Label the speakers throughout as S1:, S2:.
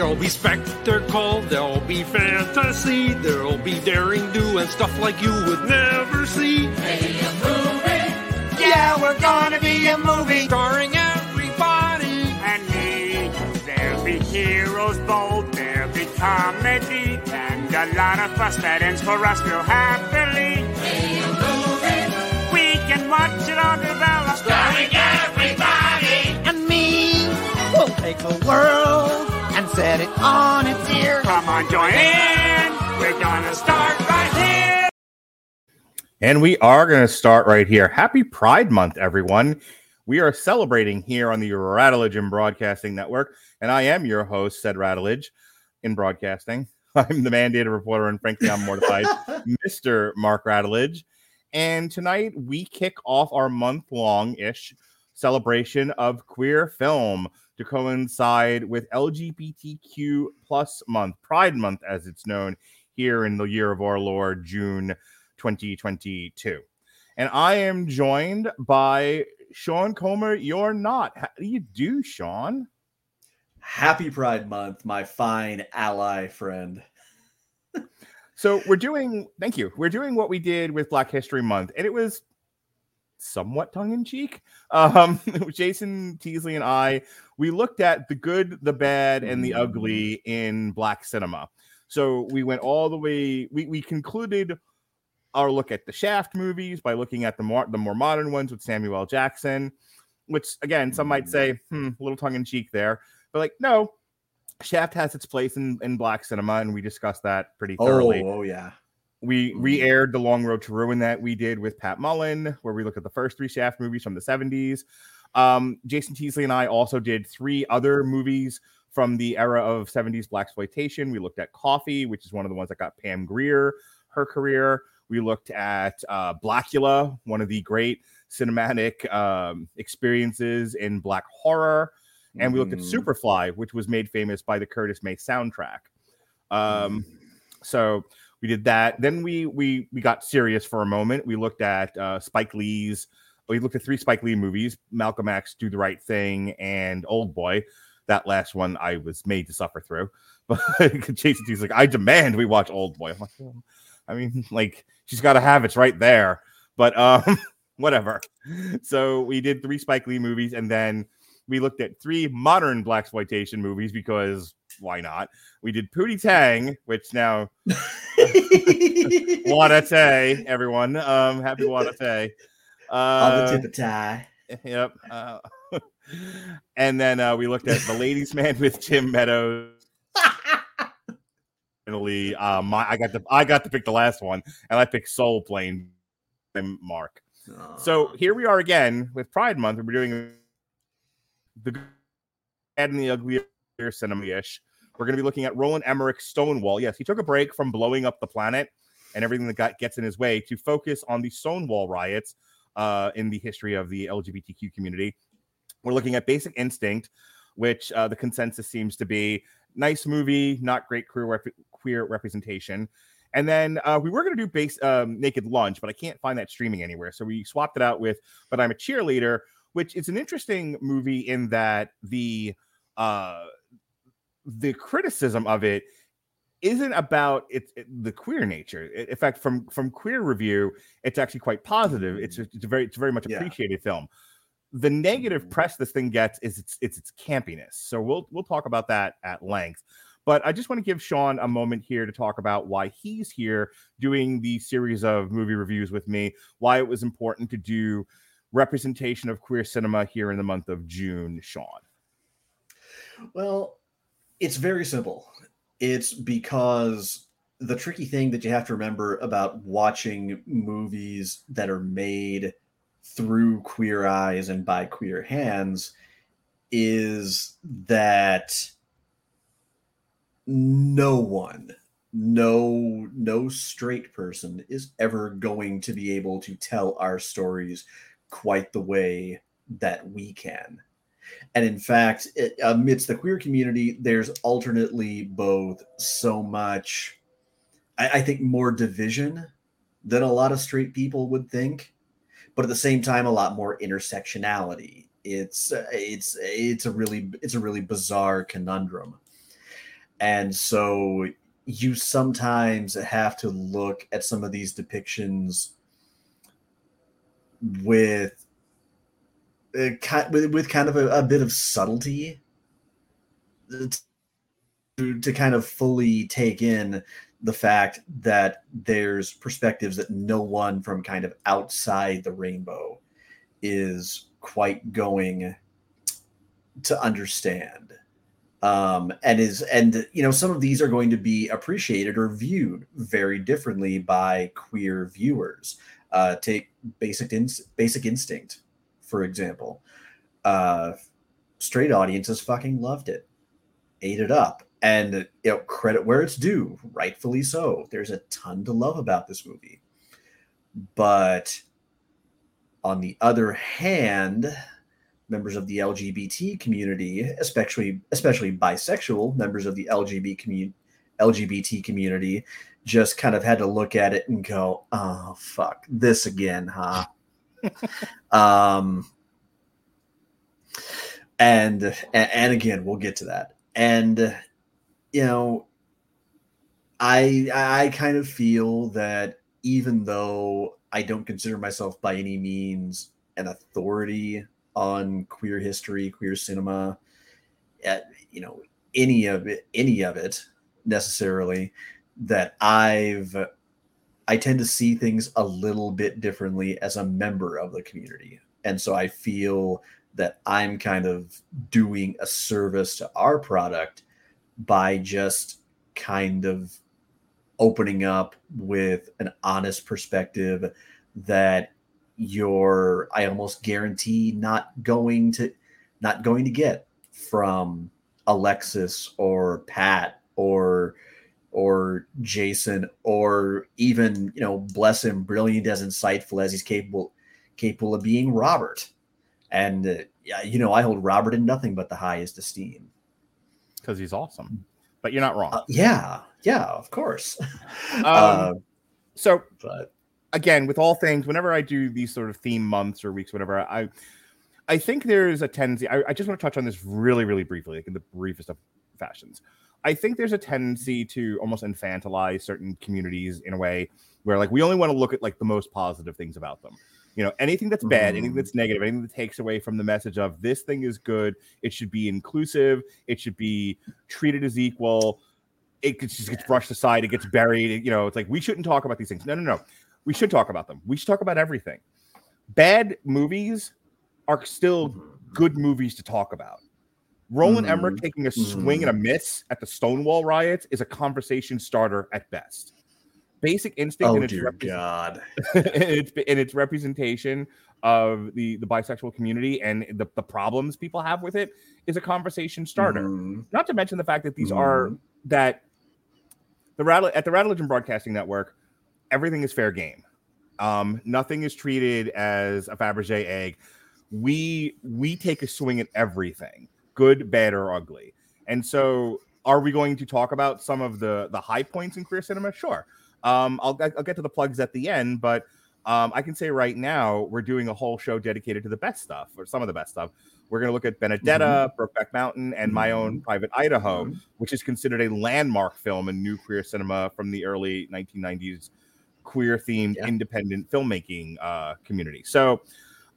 S1: There'll be spectacle, there'll be fantasy, there'll be daring do and stuff like you would never see. Hey, a movie.
S2: Yeah, we're gonna be a movie.
S1: Starring everybody.
S2: And me. There'll be heroes bold, there'll be comedy, and a lot of fuss that ends for us real happily. Hey, a movie. We can watch it all develop.
S3: Starring everybody.
S4: and me. We'll take the world set it on its ear.
S2: Come on, join in. We're gonna start right here.
S5: And we are going to start right here. Happy Pride Month, everyone. We are celebrating here on the Radulich and Broadcasting Network. And I am your host, said Radulich in broadcasting. I'm the mandated reporter, and frankly, I'm mortified, Mr. Mark Radulich. And tonight we kick off our month long ish celebration of queer film to coincide with LGBTQ plus month, Pride Month, as it's known here in the year of our Lord, June 2022. And I am joined by Sean Comer. You're not. How do you do, Sean?
S6: Happy Pride Month, my fine ally friend.
S5: So we're doing, thank you. We're doing what we did with Black History Month, and it was somewhat tongue in cheek. Um, Jason Teasley and I, we looked at the good, the bad, and the ugly mm. in Black cinema. So we went all the way, we, we concluded our look at the Shaft movies by looking at the more the more modern ones with Samuel L. Jackson, which again some might mm. say hmm, a little tongue in cheek there, but like no, Shaft has its place in, in black cinema, and we discussed that pretty oh, thoroughly.
S6: Oh, oh yeah.
S5: We mm. re-aired the Long Road to Ruin that we did with Pat Mullen, where we looked at the first three Shaft movies from the 70s. Um, Jason Teasley and I also did three other movies from the era of 70s black exploitation. We looked at Coffy, which is one of the ones that got Pam Grier her career. We looked at uh, Blackula, one of the great cinematic um, experiences in black horror, and we looked at
S6: Mhm.
S5: Superfly, which was made famous by the Curtis May soundtrack. Um, so we did that. Then we we we got serious for a moment. We looked at uh, Spike Lee's. We looked at three Spike Lee movies: Malcolm X, Do the Right Thing, and Old Boy. That last one I was made to suffer through. But Jason T's like, I demand we watch Old Boy. I'm like, I mean, like she's got to have it's right there. But um, whatever. So we did three Spike Lee movies, and then we looked at three modern black exploitation movies because why not? We did Pootie Tang, which now Wadate, everyone. Um, happy Wadate.
S6: On the
S5: Uh,
S6: tip of tie.
S5: yep. Uh, and then uh, we looked at The Ladies Man with Tim Meadows. Finally, uh, my I got the I got to pick the last one, and I picked Soul Plane. Mark. So here we are again with Pride Month, we're doing the good and the ugly cinema ish. We're going to be looking at Roland Emmerich's Stonewall. Yes, he took a break from blowing up the planet and everything that got, gets in his way to focus on the Stonewall riots uh, in the history of the LGBTQ community. We're looking at Basic Instinct, which uh, the consensus seems to be nice movie, not great queer rep- queer representation. And then uh, we were going to do base um, Naked Lunch, but I can't find that streaming anywhere. So we swapped it out with But I'm a Cheerleader, which is an interesting movie in that the uh, the criticism of it isn't about it, it- the queer nature. In fact, from from queer review, it's actually quite positive. It's a, it's a very it's a very much
S6: Yeah.
S5: appreciated film. The negative
S6: Mhm.
S5: press this thing gets is its it's its campiness. So we'll we'll talk about that at length. But I just want to give Sean a moment here to talk about why he's here doing the series of movie reviews with me, why it was important to do representation of queer cinema here in the month of June, Sean.
S6: Well, it's very simple. It's because the tricky thing that you have to remember about watching movies that are made through queer eyes and by queer hands is that no one no no straight person is ever going to be able to tell our stories quite the way that we can and in fact, it, amidst the queer community, there's alternately both so much, I, I think, more division than a lot of straight people would think, but at the same time, a lot more intersectionality. It's uh, it's it's a really it's a really bizarre conundrum. and so you sometimes have to look at some of these depictions with uh, with, with kind of a, a bit of subtlety to, to kind of fully take in the fact that there's perspectives that no one from kind of outside the rainbow is quite going to understand. Um, and is and you know some of these are going to be appreciated or viewed very differently by queer viewers. Uh, take basic in, basic instinct for example uh, straight audiences fucking loved it ate it up. And you know credit where it's due rightfully so. There's a ton to love about this movie. But on the other hand members of the lgbt community especially especially bisexual members of the lgbt community lgbt community just kind of had to look at it and go oh fuck this again huh um and and again we'll get to that. And you know, I I kind of feel that even though I don't consider myself by any means an authority on queer history, queer cinema, at, you know, any of it, any of it necessarily, that I've I tend to see things a little bit differently as a member of the community. And so I feel that I'm kind of doing a service to our product by just kind of opening up with an honest perspective that you're I almost guarantee not going to not going to get from Alexis or Pat or or Jason or even you know bless him brilliant as insightful as he's capable capable of being Robert and uh, you know I hold Robert in nothing but the highest esteem
S5: because he's awesome. But you're not wrong.
S6: Uh, yeah, yeah, of course.
S5: um, uh, so, but again, with all things, whenever I do these sort of theme months or weeks, whatever, I I think there's a tendency. I, I just want to touch on this really, really briefly, like in the briefest of fashions. I think there's a tendency to almost infantilize certain communities in a way where, like, we only want to look at like the most positive things about them. You know anything that's bad anything mm-hmm. that's negative anything that takes away from the message of this thing is good it should be inclusive it should be treated as equal it just gets brushed aside it gets buried you know it's like we shouldn't talk about these things. No no no. We should talk about them. We should talk about everything. Bad movies are still mm-hmm. good movies to talk about roland mm-hmm. emmerich taking a swing and a mm-hmm. miss at the stonewall riots is a conversation starter at best Basic Instinct
S6: oh,
S5: in its
S6: dear God.
S5: in its in its representation of the the bisexual community and the, the problems people have with it is a conversation starter. Mm. Not to mention the fact that these are mm-hmm. that the Rattle at the Radulich Broadcasting Network, everything is fair game. Um, nothing is treated as a Fabergé egg. We we take a swing at everything, good, bad, or ugly. And so, are we going to talk about some of the the high points in queer cinema? Sure. Um, I'll, I'll get to the plugs at the end, but um, I can say right now we're doing a whole show dedicated to the best stuff or some of the best stuff. We're going to look at Benedetta, mm-hmm. Brokeback Mountain, and mm-hmm. My Own mm-hmm. Private Idaho, mm-hmm. which is considered a landmark film in new queer cinema from the early 1990s queer themed yeah. independent filmmaking uh, community. So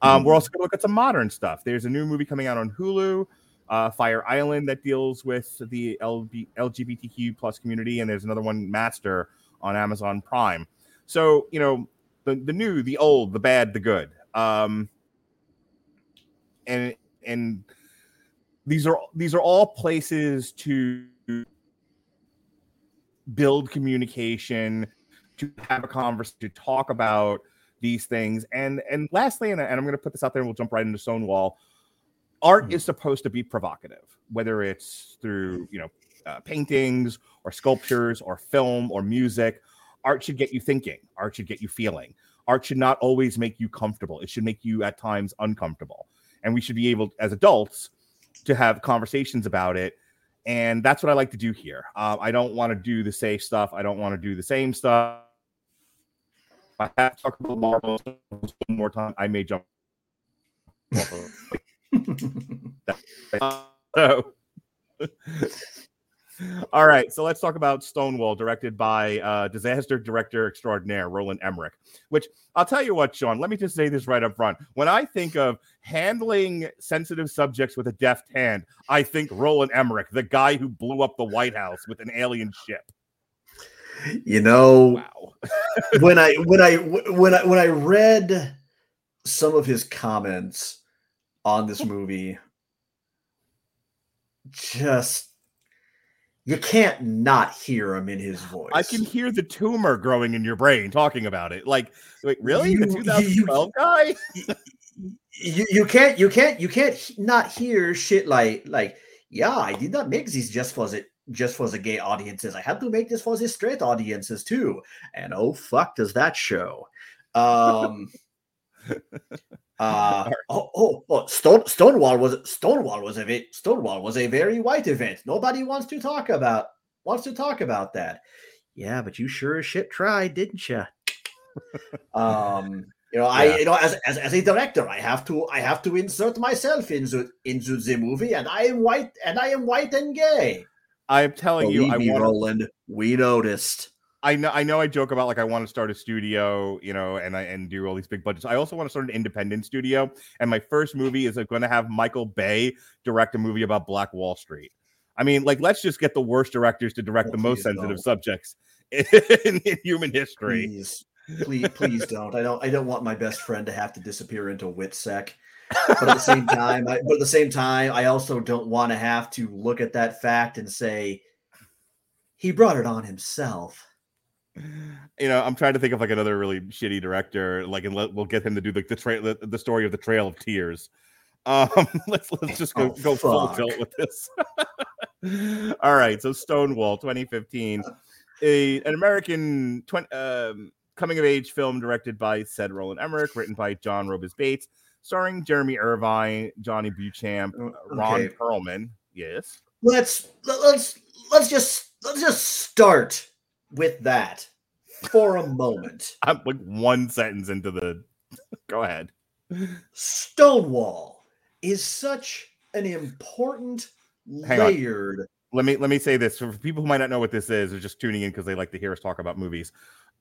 S5: um, we're mm-hmm. also going to look at some modern stuff. There's a new movie coming out on Hulu. Uh, Fire Island that deals with the LB- LGBTQ plus community, and there's another one, Master, on Amazon Prime. So, you know, the, the new, the old, the bad, the good. Um, and and these are these are all places to build communication, to have a conversation, to talk about these things. And and lastly, and, and I'm going to put this out there, and we'll jump right into Stonewall. Art mm-hmm. is supposed to be provocative, whether it's through you know uh, paintings or sculptures or film or music. Art should get you thinking. Art should get you feeling. Art should not always make you comfortable. It should make you at times uncomfortable. And we should be able, as adults, to have conversations about it. And that's what I like to do here. Uh, I don't want to do the safe stuff. I don't want to do the same stuff. I have to talk about Marvel one more time. I may jump. so, All right, so let's talk about Stonewall, directed by uh, disaster director extraordinaire Roland Emmerich. Which I'll tell you what, Sean. Let me just say this right up front. When I think of handling sensitive subjects with a deft hand, I think Roland Emmerich, the guy who blew up the White House with an alien ship.
S6: You know,
S5: Wow.
S6: when I when I when I when I read some of his comments on this movie, just you can't not hear him in his voice.
S5: I can hear the tumor growing in your brain talking about it. Like, wait, really? The
S6: You- you-
S5: 2012 guy?
S6: you, you can't you can't you can't not hear shit like like yeah i did not make this just for the just for the gay audiences i had to make this for the straight audiences too and oh fuck does that show um uh oh, oh, oh Stone, stonewall was stonewall was a stonewall was a very white event nobody wants to talk about wants to talk about that yeah but you sure as shit tried didn't you um you know, I
S5: Yeah.
S6: you know as, as as a director, I have to I have to insert myself into into the movie, and I am white and I am white and gay.
S5: I'm telling you, I
S6: me. Roland, we noticed.
S5: I know, I know. I joke about like I want to start a studio, you know, and I and do all these big budgets. I also want to start an independent studio, and my first movie is uh, going to have Michael Bay direct a movie about Black Wall Street. I mean, like, let's just get the worst directors to direct
S6: Oh,
S5: the most sensitive
S6: don't.
S5: subjects in, in human history.
S6: Please, please, please don't. I don't. I don't want my best friend to have to disappear into Witsec. But at the same time, I, but at the same time, I also don't want to have to look at that fact and say he brought it on himself.
S5: You know, I'm trying to think of like another really shitty director, like, and let, we'll get him to do like the trail, the, the story of the Trail of Tears. Um, let's let's just go
S6: Oh,
S5: go full tilt with this. All right, so Stonewall, 2015, a an American twen- um, coming of age film directed by said Roland Emmerich, written by Jon Robin Baitz, starring Jeremy Irvine, Jonny Beauchamp,
S6: O-
S5: Ron
S6: okay.
S5: Perlman. Yes.
S6: let's let's let's just let's just start with that for a moment.
S5: I'm like one sentence into the. Go ahead.
S6: Stonewall is such an important
S5: Hang on.
S6: layered.
S5: let me let me say this for people who might not know what this is or just tuning in because they like to hear us talk about movies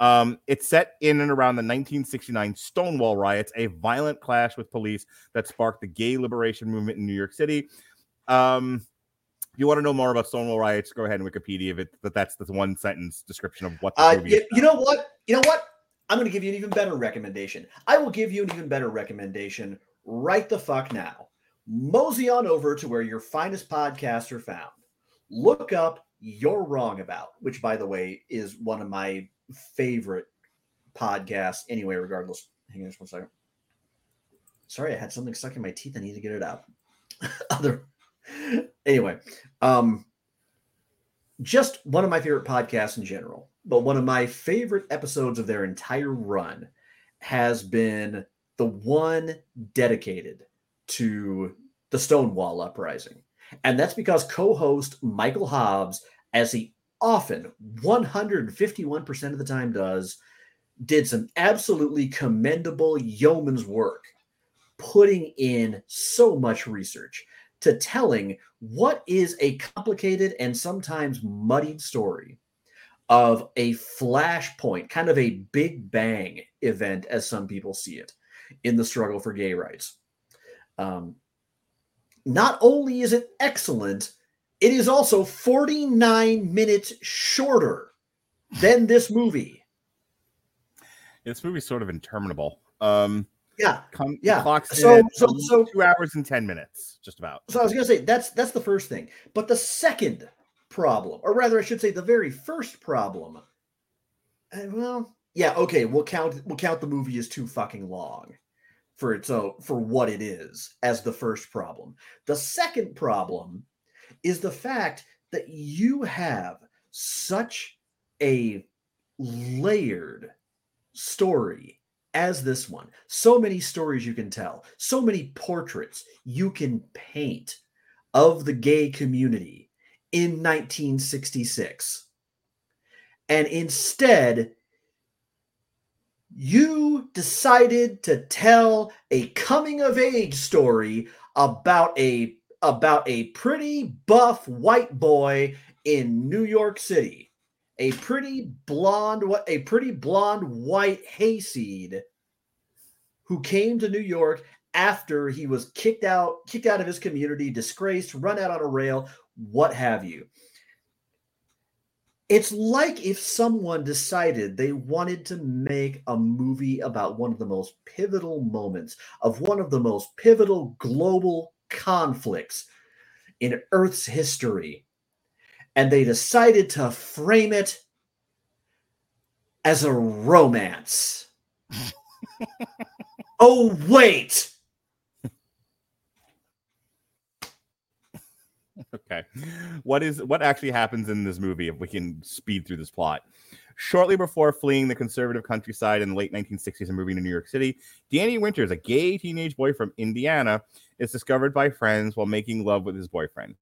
S5: um it's set in and around the 1969 stonewall riots a violent clash with police that sparked the gay liberation movement in new york city um if you want to know more about stonewall riots go ahead and wikipedia if it but that's the one sentence description of what the
S6: Uh,
S5: movie
S6: you,
S5: is
S6: you know what? You know what? I'm going to give you an even better recommendation. I will give you an even better recommendation right the fuck now. Mosey on over to where your finest podcasts are found. Look up You're Wrong About, which, by the way, is one of my favorite podcasts anyway, regardless. Hang on just one second. Sorry, I had something stuck in my teeth. I need to get it out. Other anyway, um, just one of my favorite podcasts in general, but one of my favorite episodes of their entire run has been the one dedicated to the Stonewall Uprising. And that's because co host Michael Hobbs, as he often 151% of the time does, did some absolutely commendable yeoman's work, putting in so much research to telling what is a complicated and sometimes muddied story of a flashpoint, kind of a big bang event, as some people see it, in the struggle for gay rights. Um, not only is it excellent, it is also 49 minutes shorter than this movie.
S5: this movie's sort of interminable um
S6: Yeah.
S5: come
S6: Yeah,
S5: clocks
S6: so- so- so-
S5: two hours and 10 minutes just about
S6: So I was going to say that's that's the first thing. But the second problem, or rather I should say the very first problem. uh, well, yeah, okay, we'll count we'll count the movie as too fucking long for its own for what it is as the first problem. The second problem is the fact that you have such a layered story as this one. So many stories you can tell, so many portraits you can paint of the gay community in 1966. And instead, you decided to tell a coming of age story about a about a pretty buff white boy in New York City, a pretty blonde, what a pretty blonde white hayseed who came to New York after he was kicked out, kicked out of his community, disgraced, run out on a rail, what have you. It's like if someone decided they wanted to make a movie about one of the most pivotal moments of one of the most pivotal global conflicts in Earth's history. And they decided to frame it as a romance. oh, wait.
S5: okay. What is what actually happens in this movie if we can speed through this plot? Shortly before fleeing the conservative countryside in the late 1960s and moving to New York City, Danny Winters, a gay teenage boy from Indiana, is discovered by friends while making love with his boyfriend.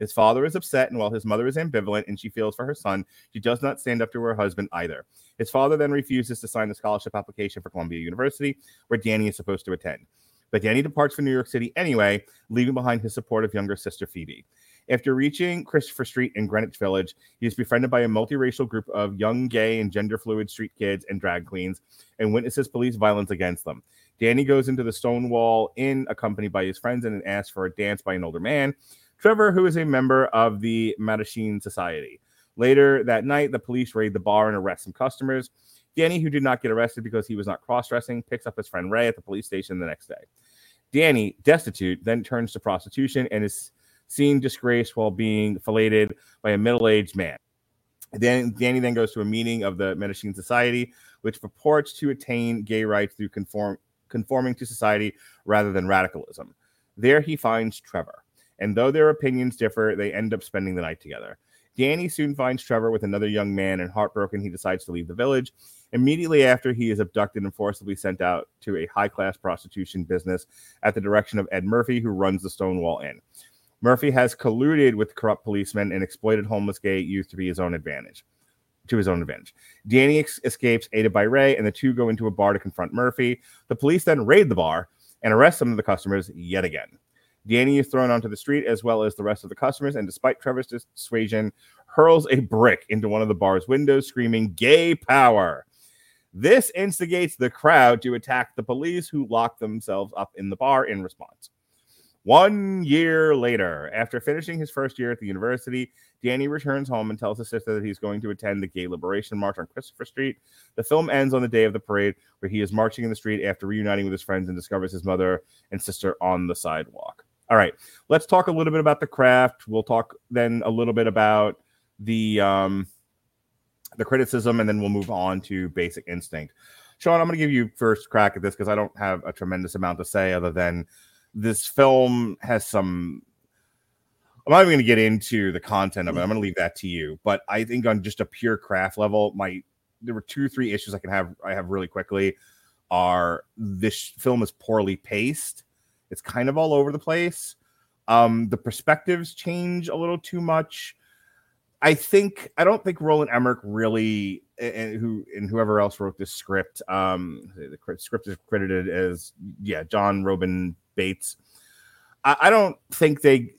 S5: His father is upset, and while his mother is ambivalent and she feels for her son, she does not stand up to her husband either. His father then refuses to sign the scholarship application for Columbia University, where Danny is supposed to attend. But Danny departs for New York City anyway, leaving behind his supportive younger sister Phoebe. After reaching Christopher Street in Greenwich Village, he is befriended by a multiracial group of young gay and gender fluid street kids and drag queens and witnesses police violence against them. Danny goes into the Stonewall Inn accompanied by his friends and asks for a dance by an older man, Trevor, who is a member of the Mattachine Society. Later that night, the police raid the bar and arrest some customers. Danny, who did not get arrested because he was not cross dressing, picks up his friend Ray at the police station the next day. Danny, destitute, then turns to prostitution and is seen disgraced while being filleted by a middle aged man. Then Danny then goes to a meeting of the Mattachine Society, which purports to attain gay rights through conform, conforming to society rather than radicalism. There he finds Trevor, and though their opinions differ, they end up spending the night together. Danny soon finds Trevor with another young man, and heartbroken, he decides to leave the village. Immediately after, he is abducted and forcibly sent out to a high class prostitution business at the direction of Ed Murphy, who runs the Stonewall Inn. Murphy has colluded with corrupt policemen and exploited homeless gay youth to be his own advantage. To his own advantage. Danny ex- escapes, aided by Ray, and the two go into a bar to confront Murphy. The police then raid the bar and arrest some of the customers yet again. Danny is thrown onto the street as well as the rest of the customers, and despite Trevor's dissuasion, hurls a brick into one of the bar's windows, screaming "Gay power!" This instigates the crowd to attack the police, who lock themselves up in the bar in response. One year later, after finishing his first year at the university, Danny returns home and tells his sister that he's going to attend the Gay Liberation March on Christopher Street. The film ends on the day of the parade, where he is marching in the street after reuniting with his friends and discovers his mother and sister on the sidewalk. All right, let's talk a little bit about the craft. We'll talk then a little bit about the um, the criticism, and then we'll move on to Basic Instinct. Sean, I'm going to give you first crack at this because I don't have a tremendous amount to say other than this film has some I'm not even going to get into the content of it. I'm going to leave that to you. But I think on just a pure craft level, my there were two, three issues I can have. I have really quickly. Are this film is poorly paced. It's kind of all over the place. Um, the perspectives change a little too much. I think I don't think Roland Emmerich really and who and whoever else wrote this script. Um, the script is credited as yeah, Jon Robin Baitz. I, I don't think they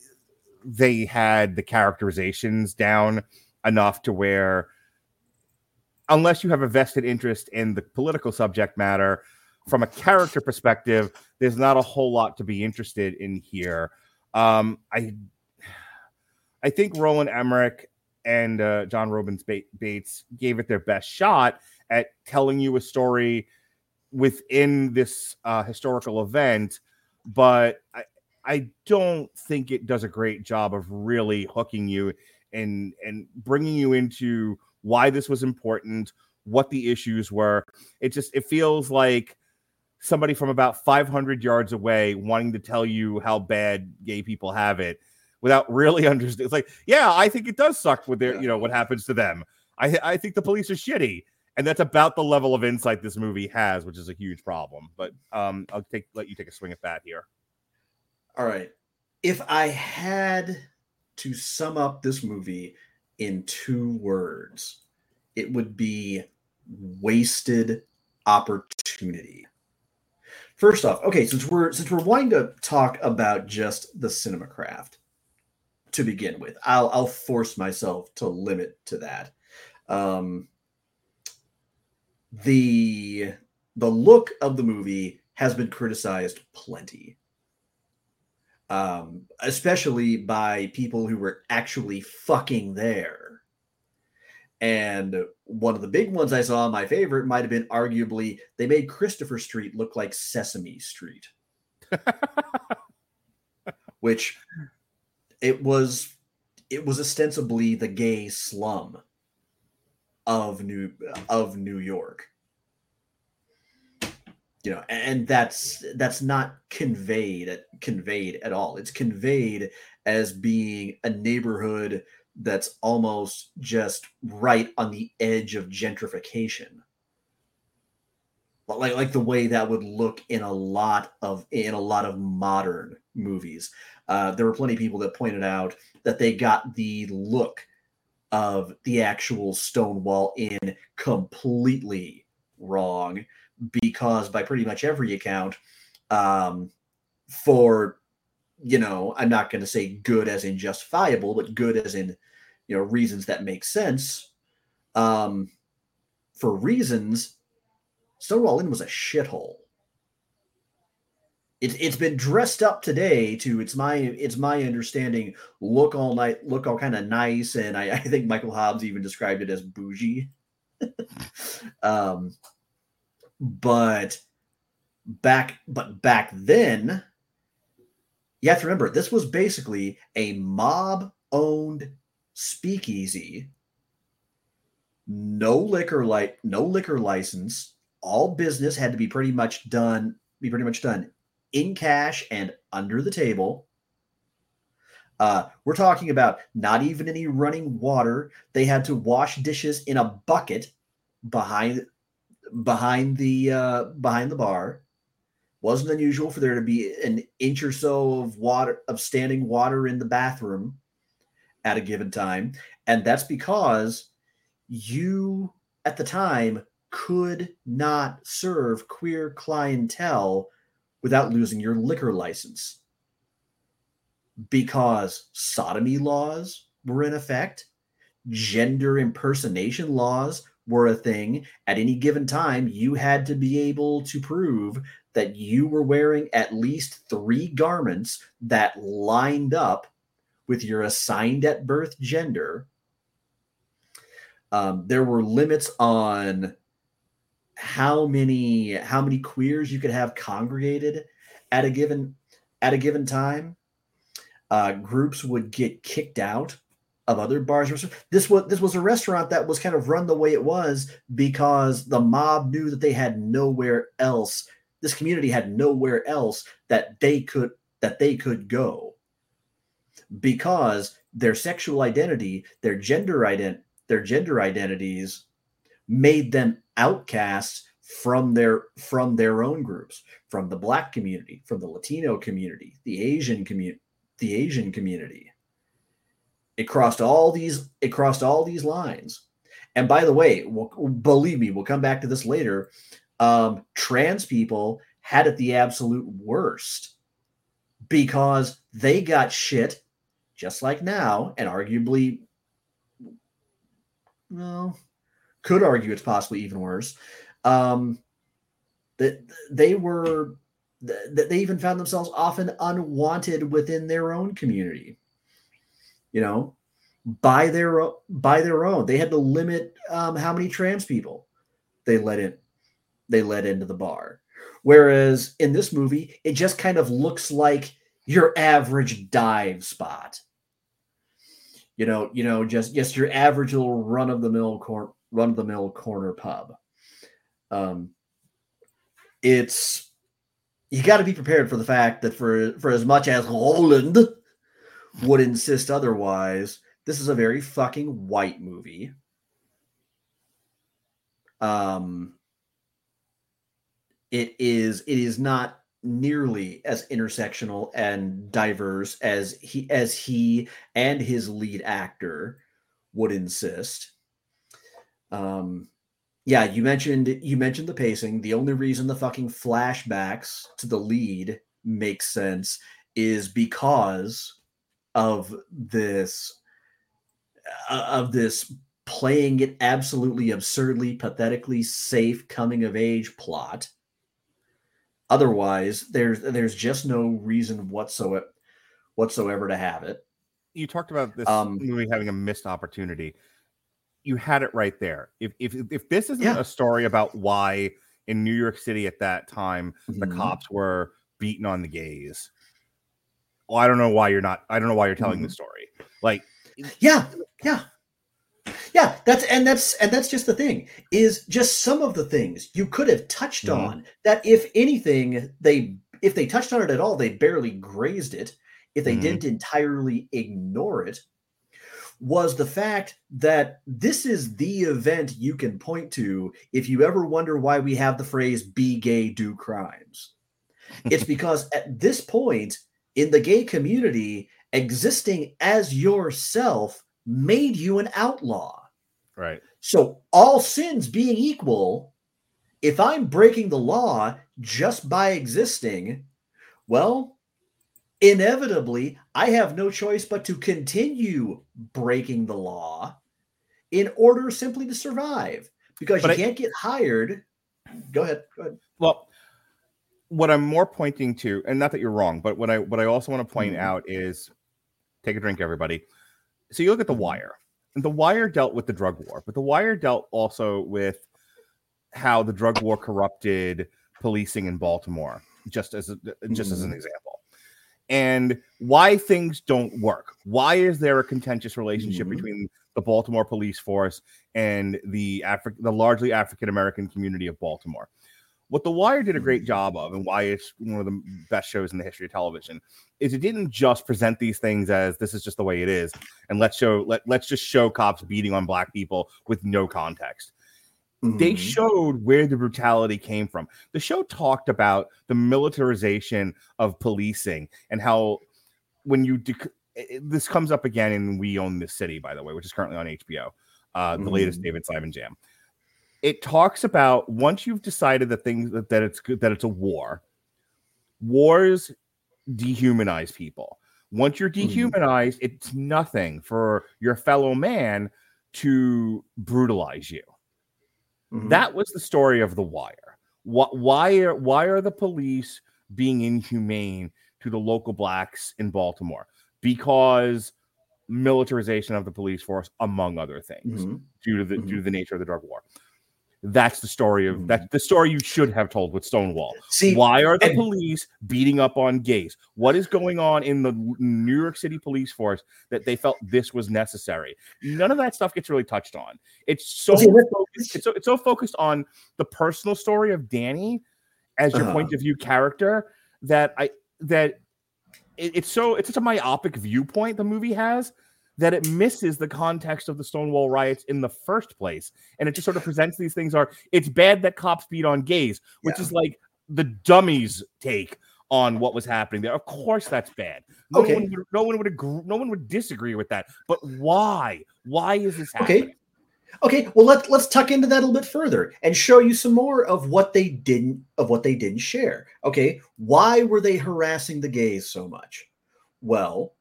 S5: they had the characterizations down enough to where unless you have a vested interest in the political subject matter from a character perspective there's not a whole lot to be interested in here um, i i think roland emmerich and uh, john robins baitz gave it their best shot at telling you a story within this uh, historical event but I, I don't think it does a great job of really hooking you and and bringing you into why this was important, what the issues were. It just it feels like somebody from about 500 yards away wanting to tell you how bad gay people have it without really understanding. It's like, yeah, I think it does suck with their, you know, what happens to them. I I think the police are shitty and that's about the level of insight this movie has, which is a huge problem. But um, I'll take let you take a swing at that here.
S6: All right, if I had to sum up this movie in two words, it would be wasted opportunity. First off, okay, since we're since we're wanting to talk about just the cinema craft, to begin with. I'll I'll force myself to limit to that. Um, the the look of the movie has been criticized plenty. Um, especially by people who were actually fucking there. And one of the big ones I saw, my favorite, might have been arguably they made Christopher Street look like Sesame Street. Which it was it was ostensibly the gay slum of New of New York. You know, and that's that's not conveyed conveyed at all. It's conveyed as being a neighborhood that's almost just right on the edge of gentrification. Like like the way that would look in a lot of in a lot of modern movies. Uh, there were plenty of people that pointed out that they got the look of the actual Stonewall Inn completely wrong because by pretty much every account, um, for you know, I'm not going to say good as in justifiable, but good as in you know reasons that make sense. Um, for reasons, Stonewall Inn was a shithole. It, it's been dressed up today to it's my it's my understanding look all night look all kind of nice and I, I think Michael Hobbs even described it as bougie. um, but back but back then you have to remember this was basically a mob owned speakeasy no liquor like no liquor license all business had to be pretty much done be pretty much done in cash and under the table. Uh, we're talking about not even any running water. They had to wash dishes in a bucket behind behind the uh, behind the bar. Wasn't unusual for there to be an inch or so of water of standing water in the bathroom at a given time, and that's because you at the time could not serve queer clientele without losing your liquor license because sodomy laws were in effect, gender impersonation laws were a thing. At any given time, you had to be able to prove that you were wearing at least three garments that lined up with your assigned at birth gender. Um, there were limits on how many how many queers you could have congregated at a given at a given time. Uh, groups would get kicked out of other bars. This was this was a restaurant that was kind of run the way it was because the mob knew that they had nowhere else. This community had nowhere else that they could that they could go. Because their sexual identity, their gender ident their gender identities made them outcasts from their from their own groups from the black community from the latino community the asian community the asian community. It crossed all these it crossed all these lines. And by the way we'll, believe me we'll come back to this later um, trans people had it the absolute worst because they got shit just like now and arguably well could argue it's possibly even worse. Um, that they were that they even found themselves often unwanted within their own community. You know, by their by their own, they had to limit um, how many trans people they let in. They let into the bar. Whereas in this movie, it just kind of looks like your average dive spot. You know, you know, just just your average little run of the mill cor- run of the mill corner pub. Um, it's you got to be prepared for the fact that for for as much as Roland would insist otherwise, this is a very fucking white movie. Um, it is it is not nearly as intersectional and diverse as he as he and his lead actor would insist. Um, yeah, you mentioned you mentioned the pacing. The only reason the fucking flashbacks to the lead makes sense is because of this uh, of this playing it absolutely absurdly pathetically safe coming of age plot otherwise there's there's just no reason whatsoever whatsoever to have it
S5: You talked about this
S6: Um,
S5: movie having a missed opportunity. You had it right there. If if if this isn't
S6: Yeah.
S5: a story about why in New York City at that time the
S6: Mhm.
S5: cops were beating on the gays, well, I don't know why you're not. I don't know why you're telling the
S6: Mhm.
S5: story. Like,
S6: Yeah, yeah. Yeah, that's and that's and that's just the thing is just some of the things you could have touched
S5: Mhm.
S6: on that if anything they if they touched on it at all they barely grazed it if they
S5: Mhm.
S6: didn't entirely ignore it was the fact that this is the event you can point to if you ever wonder why we have the phrase be gay do crimes it's because at this point in the gay community existing as yourself made you an outlaw.
S5: Right?
S6: So, all sins being equal, if I'm breaking the law just by existing, well, inevitably, I have no choice but to continue breaking the law in order simply to survive because
S5: But
S6: you
S5: I-
S6: can't get hired. Go ahead. Go ahead.
S5: Well, what I'm more pointing to, and not that you're wrong, but what I what I also want to point
S6: Mhm.
S5: out is, take a drink, everybody. So you look at the Wire, and the Wire dealt with the drug war, but the Wire dealt also with how the drug war corrupted policing in Baltimore, just as a, just as an example, and why things don't work. Why is there a contentious relationship
S6: Mhm.
S5: between the Baltimore police force and the Afri- the largely African American community of Baltimore? What The Wire did a great job of, and why it's one of the best shows in the history of television, is it didn't just present these things as this is just the way it is, and let's show let let's just show cops beating on black people with no context. They
S6: Mhm.
S5: showed where the brutality came from. The show talked about the militarization of policing and how when you dec- this comes up again in We Own This City, by the way, which is currently on HBO, uh, the latest
S6: Mhm.
S5: David Simon Jam it talks about once you've decided that things that, that it's good that it's a war wars dehumanize people once you're
S6: Mhm.
S5: dehumanized it's nothing for your fellow man to brutalize you
S6: Mhm.
S5: that was the story of the wire what why are why are the police being inhumane to the local blacks in baltimore because militarization of the police force among other things
S6: Mhm.
S5: due to the
S6: Mhm.
S5: due to the nature of the drug war. That's the story of that's the story you should have told with Stonewall.
S6: See,
S5: Why are the
S6: and-
S5: police beating up on gays? What is going on in the New York City police force that they felt this was necessary? None of that stuff gets really touched on. It's so focused, it's so it's so focused on the personal story of Danny as your
S6: Uh-huh.
S5: point of view character that I that it, it's so it's such a myopic viewpoint the movie has that it misses the context of the Stonewall riots in the first place. And it just sort of presents these things are it's bad that cops beat on gays, which
S6: Yeah.
S5: is like the dummies take on what was happening there. Of course that's bad. No
S6: Okay.
S5: one would, no one would agree, no one would disagree with that. But why? Why is this happening?
S6: Okay. Okay, well let's let's tuck into that a little bit further and show you some more of what they didn't of what they didn't share. Okay, why were they harassing the gays so much? Well,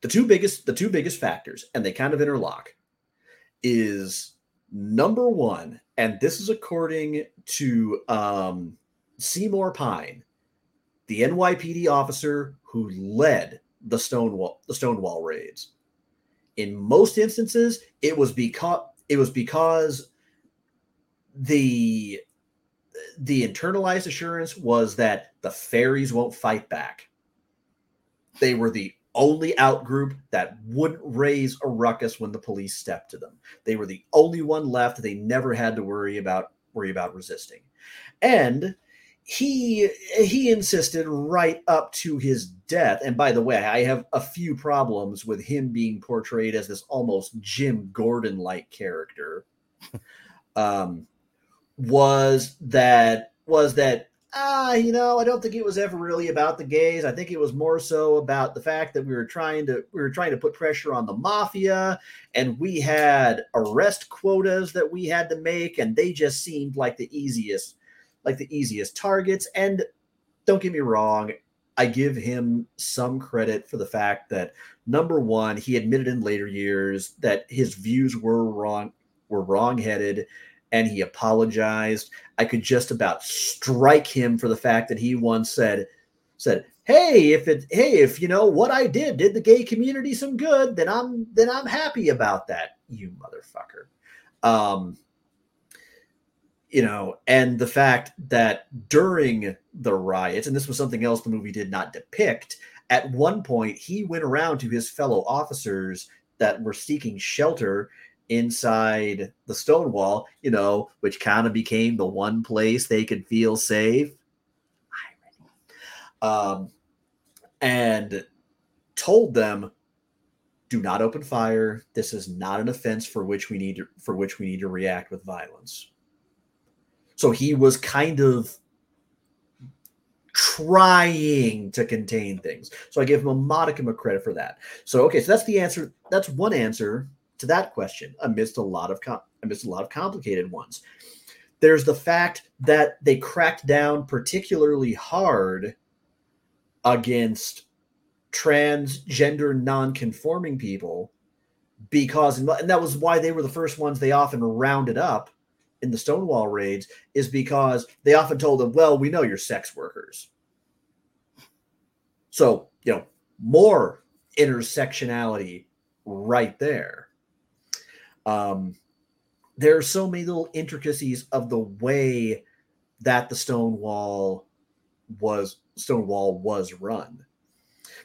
S6: the two biggest the two biggest factors and they kind of interlock is number 1 and this is according to um Seymour Pine, the NYPD officer who led the Stonewall the Stonewall raids. In most instances it was because it was because the the internalized assurance was that the fairies won't fight back. They were the only out group that wouldn't raise a ruckus when the police stepped to them. They were the only one left. They never had to worry about worry about resisting. And he he insisted right up to his death. And by the way i have a few problems with him being portrayed as this almost jim gordon like character. Um was that was that ah you know i don't think it was ever really about the gays i think it was more so about the fact that we were trying to we were trying to put pressure on the mafia and we had arrest quotas that we had to make and they just seemed like the easiest like the easiest targets. And don't get me wrong, I give him some credit for the fact that number one, he admitted in later years that his views were wrong, were wrong-headed, and he apologized. I could just about strike him for the fact that he once said, said, "Hey, if it, hey, if you know what I did did the gay community some good, then I'm then I'm happy about that." You motherfucker. Um, you know, and the fact that during the riots, and this was something else the movie did not depict, at one point he went around to his fellow officers that were seeking shelter inside the Stonewall, you know, which kind of became the one place they could feel safe. Um, and told them, do not open fire. This is not an offense for which we need to, for which we need to react with violence. So he was kind of trying to contain things. So I give him a modicum of credit for that. So okay, so that's the answer. That's one answer to that question amidst a lot of com- amidst a lot of complicated ones. There's the fact that they cracked down particularly hard against transgender non-conforming people because and that was why they were the first ones they often rounded up in the Stonewall raids is because they often told them, well, we know you're sex workers. So, you know, more intersectionality right there. Um, there are so many little intricacies of the way that the Stonewall was Stonewall was run.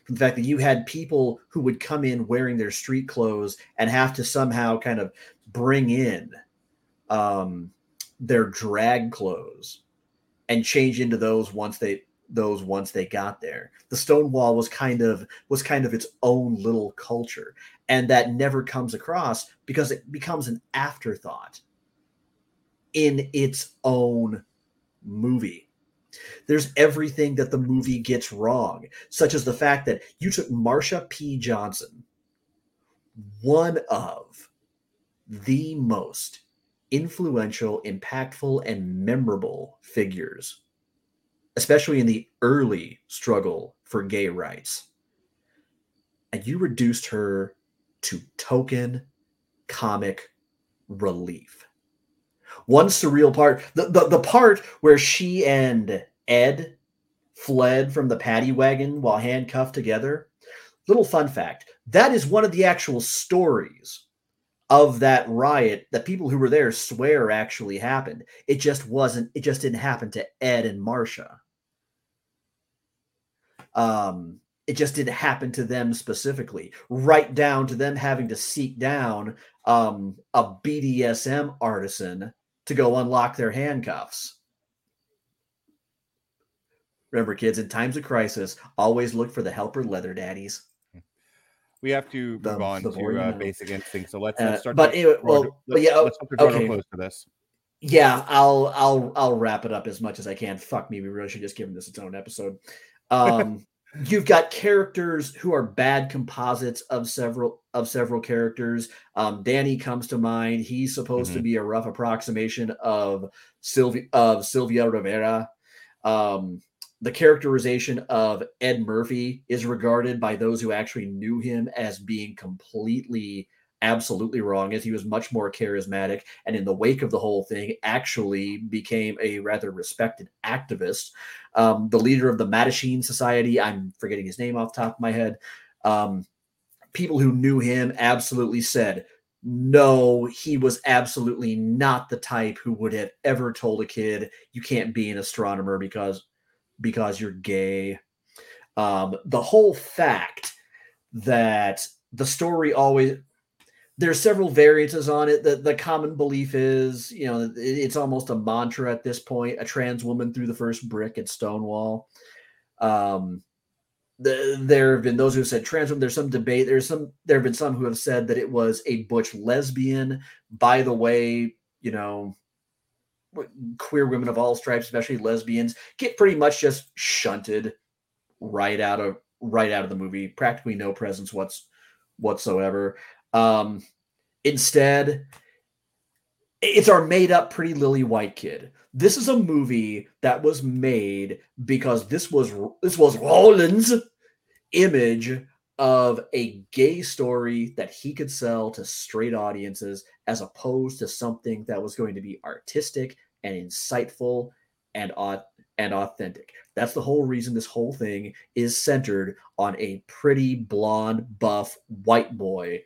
S6: From the fact that you had people who would come in wearing their street clothes and have to somehow kind of bring in um, their drag clothes and change into those once they those once they got there. The Stonewall was kind of was kind of its own little culture, and that never comes across because it becomes an afterthought in its own movie. There's everything that the movie gets wrong, such as the fact that you took Marsha P. Johnson, one of the most influential, impactful, and memorable figures, especially in the early struggle for gay rights. And you reduced her to token comic relief. One surreal part, the, the, the part where she and Ed fled from the paddy wagon while handcuffed together. Little fun fact that is one of the actual stories of that riot that people who were there swear actually happened. It just wasn't, it just didn't happen to Ed and Marsha. Um, it just didn't happen to them specifically, right down to them having to seek down um, a BDSM artisan to go unlock their handcuffs. Remember, kids, in times of crisis, always look for the helper leather daddies
S5: we have to move on to uh, basic instinct. So let's, let's uh, start.
S6: Uh, but anyway, well,
S5: let's,
S6: but yeah,
S5: let's okay. close to this.
S6: Yeah, I'll I'll I'll wrap it up as much as I can. Fuck me, we really should just give this its own episode. Um, you've got characters who are bad composites of several of several characters. Um, Danny comes to mind. He's supposed mm-hmm. to be a rough approximation of Sylvia of Sylvia Rivera. Um, the characterization of Ed Murphy is regarded by those who actually knew him as being completely absolutely wrong as he was much more charismatic and in the wake of the whole thing actually became a rather respected activist um, the leader of the mattachine society i'm forgetting his name off top of my head um, people who knew him absolutely said no he was absolutely not the type who would have ever told a kid you can't be an astronomer because because you're gay. Um, the whole fact that the story always there's several variances on it. The the common belief is, you know, it's almost a mantra at this point. A trans woman threw the first brick at Stonewall. Um, the, there have been those who have said trans woman. There's some debate. There's some. There have been some who have said that it was a butch lesbian. By the way, you know, queer women of all stripes, especially lesbians, get pretty much just shunted right out of right out of the movie. Practically no presence what's whatsoever. Um, instead, It's our made up Pretty Lily White kid. This is a movie that was made because this was this was Roland's image of a gay story that he could sell to straight audiences as opposed to something that was going to be artistic and insightful and and authentic. That's the whole reason this whole thing is centered on a pretty blonde buff white boy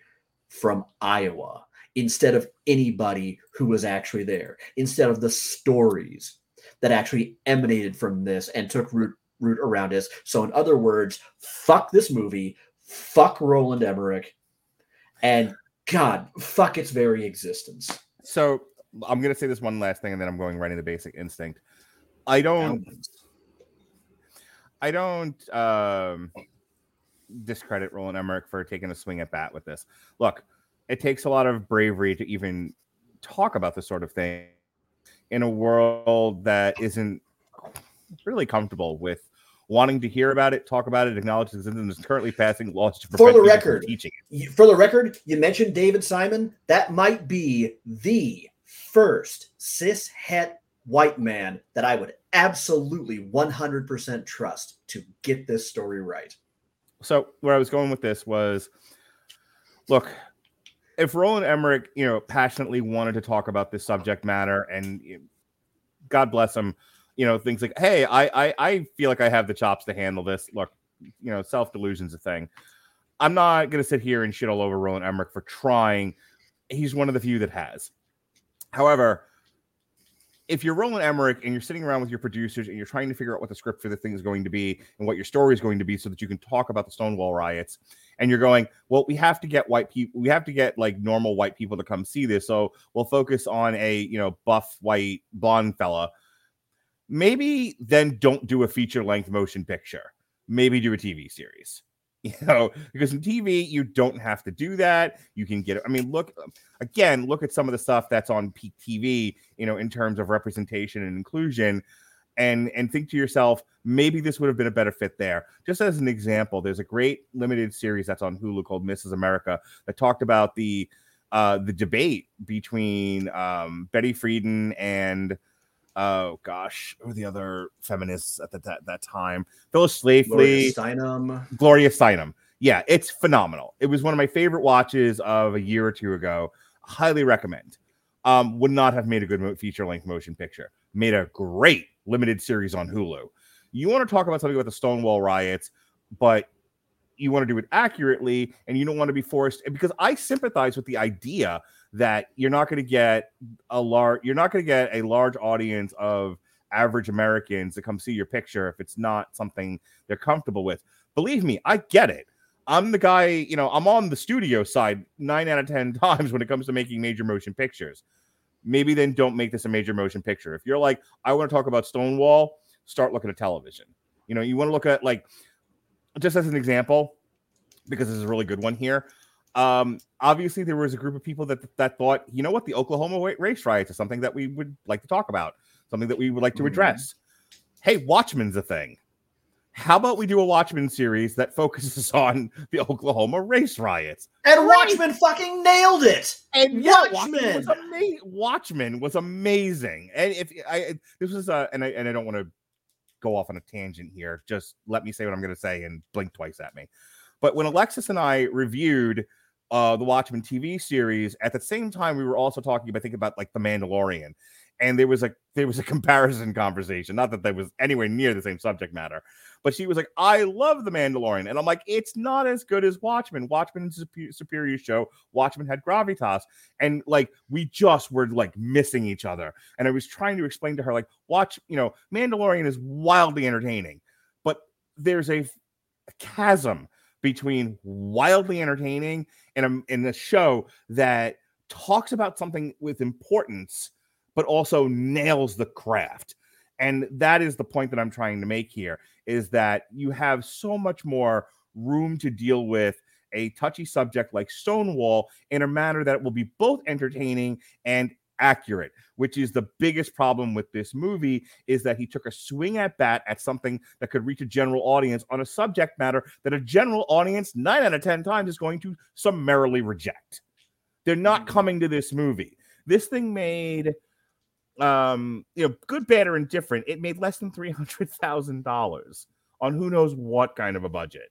S6: from Iowa instead of anybody who was actually there, instead of the stories that actually emanated from this and took root root around us. So in other words, fuck this movie, fuck Roland Emmerich, and God, fuck its very existence.
S5: So I'm gonna say this one last thing, and then I'm going right into Basic Instinct. I don't, I don't um, discredit Roland Emmerich for taking a swing at bat with this. Look, it takes a lot of bravery to even talk about this sort of thing in a world that isn't really comfortable with wanting to hear about it, talk about it, acknowledge it, and is currently passing laws to
S6: for the record. Teaching it. For the record, you mentioned David Simon. That might be the first cis het white man that I would absolutely 100% trust to get this story right.
S5: So where I was going with this was, look, if Roland Emmerich, you know, passionately wanted to talk about this subject matter, and God bless him, you know, things like, hey, I, I, I feel like I have the chops to handle this. Look, you know, self delusion's a thing. I'm not to sit here and shit all over Roland Emmerich for trying. He's one of the few that has. However, if you're Roland Emmerich and you're sitting around with your producers and you're trying to figure out what the script for the thing is going to be and what your story is going to be so that you can talk about the Stonewall riots, and you're going, well, we have to get white people, we have to get like normal white people to come see this. So we'll focus on a, you know, buff, white, blonde fella. Maybe then don't do a feature length motion picture. Maybe do a TV series you know because in tv you don't have to do that. You can get i mean look again look at some of the stuff that's on peak tv you know in terms of representation and inclusion and and think to yourself maybe this would have been a better fit there. Just as an example there's a great limited series that's on hulu called mrs america that talked about the uh the debate between um betty friedan and oh gosh, who the other feminists at the, that, that time? Phyllis Schlafly, Gloria
S6: Steinem.
S5: Gloria Steinem. Yeah, it's phenomenal. It was one of my favorite watches of a year or two ago. Highly recommend. Um, would not have made a good feature length motion picture. Made a great limited series on Hulu. You want to talk about something about the Stonewall riots, but you want to do it accurately and you don't want to be forced because I sympathize with the idea that you're not going to get a large you're not going to get a large audience of average Americans to come see your picture if it's not something they're comfortable with. Believe me, I get it. I'm the guy, you know, I'm on the studio side 9 out of 10 times when it comes to making major motion pictures. Maybe then don't make this a major motion picture. If you're like, I want to talk about Stonewall, start looking at television. You know, you want to look at like just as an example, because this is a really good one here. Um, obviously, there was a group of people that that thought, you know what, the Oklahoma race riots is something that we would like to talk about, something that we would like to mm-hmm. address. Mm-hmm. Hey, Watchmen's a thing. How about we do a Watchmen series that focuses on the Oklahoma race riots?
S6: And Great. Watchmen fucking nailed it.
S5: And yeah, Watchmen, was, ama- Watchmen was amazing. And if I this was a and I and I don't want to go off on a tangent here. Just let me say what I'm going to say and blink twice at me. But when Alexis and I reviewed uh, the Watchmen TV series, at the same time we were also talking about think about like the Mandalorian, and there was a there was a comparison conversation. Not that there was anywhere near the same subject matter, but she was like, "I love the Mandalorian," and I'm like, "It's not as good as Watchmen. Watchmen is a superior show. Watchmen had gravitas, and like we just were like missing each other." And I was trying to explain to her like, "Watch, you know, Mandalorian is wildly entertaining, but there's a, a chasm." between wildly entertaining and a, and a show that talks about something with importance, but also nails the craft. And that is the point that I'm trying to make here is that you have so much more room to deal with a touchy subject like Stonewall in a manner that will be both entertaining and accurate, which is the biggest problem with this movie is that he took a swing at bat at something that could reach a general audience on a subject matter that a general audience 9 out of 10 times is going to summarily reject. They're not mm. coming to this movie. This thing made um you know good bad or indifferent it made less than three hundred thousand dollars on who knows what kind of a budget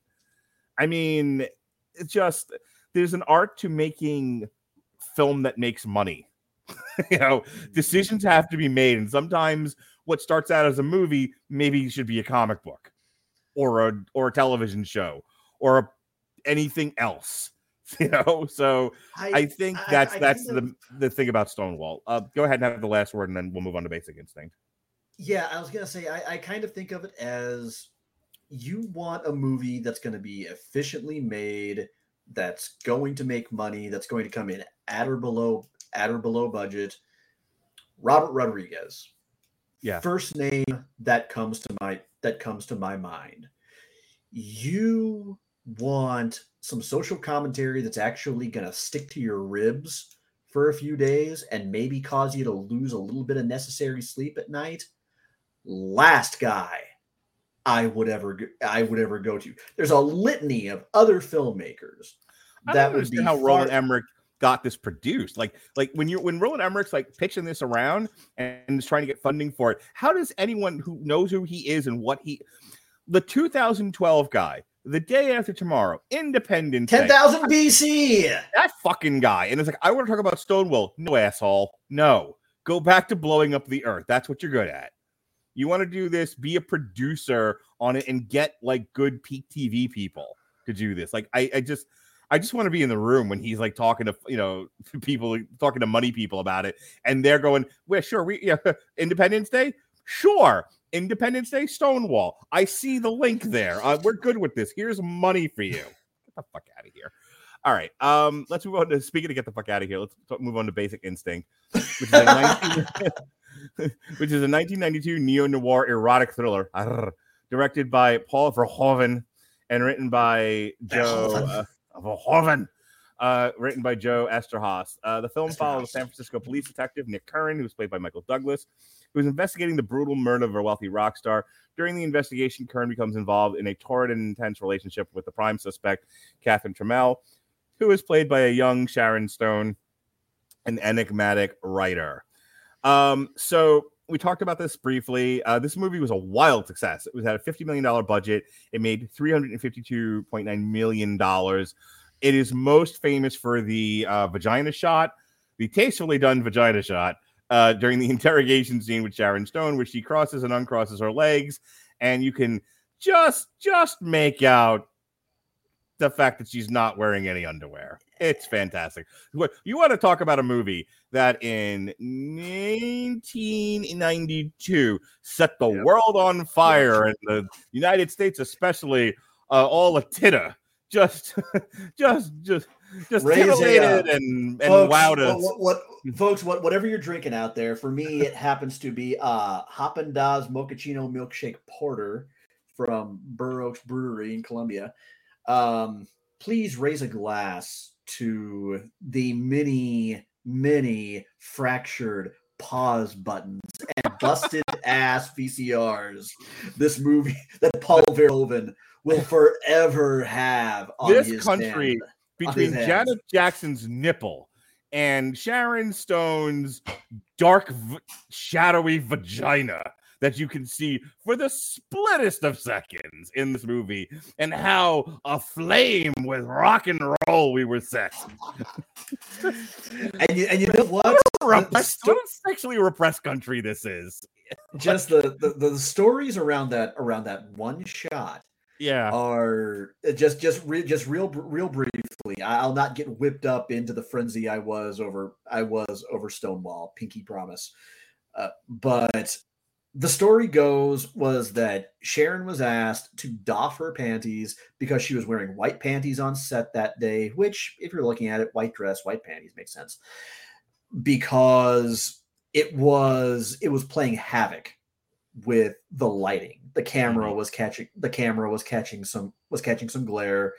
S5: i mean it's just there's an art to making film that makes money you know decisions have to be made and sometimes what starts out as a movie maybe should be a comic book or a or a television show or a, anything else you know so I, think
S6: I-
S5: that's
S6: I
S5: that's
S6: kind
S5: the the thing about Stonewall. Uh, go ahead and have the last word, and then we'll move on to Basic Instinct.
S6: Yeah, I was gonna say I, I kind of think of it as you want a movie that's going to be efficiently made, that's going to make money, that's going to come in at or below at or below budget. Robert Rodriguez.
S5: Yeah.
S6: First name that comes to my that comes to my mind. You want some social commentary that's actually going to stick to your ribs for a few days and maybe cause you to lose a little bit of necessary sleep at night last guy i would ever i would ever go to there's a litany of other filmmakers
S5: I
S6: that would be
S5: how
S6: far-
S5: Roland Emmerich got this produced. Like, like when you're when Roland Emmerich's like pitching this around and is trying to get funding for it. How does anyone who knows who he is and what he, the 2012 guy, the day after tomorrow, Independence,
S6: 10,000 bc
S5: that fucking guy, and it's like I want to talk about Stonewall. No asshole, no. Go back to blowing up the earth. That's what you're good at. You want to do this, be a producer on it, and get like good peak TV people to do this. Like I, I just I just want to be in the room when he's like talking to you know people talking to money people about it, and they're going, "Well, sure, we yeah, Independence Day, sure, Independence Day, Stonewall. I see the link there. Uh, we're good with this. Here's money for you. Get the fuck out of here." All right, um, let's move on to speaking of get the fuck out of here. Let's t- move on to Basic Instinct, which is a 19, which is a 1992 neo noir erotic thriller, Arr, directed by Paul Verhoeven and written by Joe. Uh, Verhoeven, uh, written by Joe Eszterhas. Uh, the film
S6: Eszterhas.
S5: follows San Francisco police detective Nick Curran, who's played by Michael Douglas, who is investigating the brutal murder of a wealthy rock star. During the investigation, Curran becomes involved in a torrid and intense relationship with the prime suspect, Catherine Trammell, who is played by a young Sharon Stone, an enigmatic writer. Um, so we talked about this briefly. Uh, this movie was a wild success. It was at a $50 million budget. It made $352.9 million. It is most famous for the uh, vagina shot, the tastefully done vagina shot uh, during the interrogation scene with Sharon Stone, where she crosses and uncrosses her legs, and you can just just make out the fact that she's not wearing any underwear. It's fantastic. What you want to talk about a movie that in 1992 set the
S6: Yep.
S5: world on fire and the United States especially uh, all a titter. Just just just just
S6: a,
S5: titillated
S6: uh,
S5: and and
S6: folks,
S5: wowed us.
S6: what, what, what- folks what whatever you're drinking out there for me it happens to be uh Hoppin' Dazs mochaccino milkshake porter from Burr Oaks Brewery in Columbia um please raise a glass to the many many fractured pause buttons and busted ass VCRs this movie that Paul Verhoeven will forever have on
S5: This
S6: his
S5: country
S6: stand.
S5: between
S6: hands.
S5: Janet Jackson's nipple and Sharon Stone's dark, v- shadowy vagina that you can see for the splittest of seconds in this movie, and how aflame with rock and roll we were set.
S6: and you, and you know what?
S5: What a sexually repressed country this is.
S6: just the, the the stories around that around that one shot
S5: Yeah.
S6: are uh, just just re, just real real briefly. I'll not get whipped up into the frenzy I was over I was over Stonewall. Pinky promise. Uh, but the story goes was that Sharon was asked to doff her panties because she was wearing white panties on set that day. Which, if you're looking at it, white dress, white panties makes sense because it was it was playing havoc with the lighting. The camera was catching the camera was catching some was catching some glare.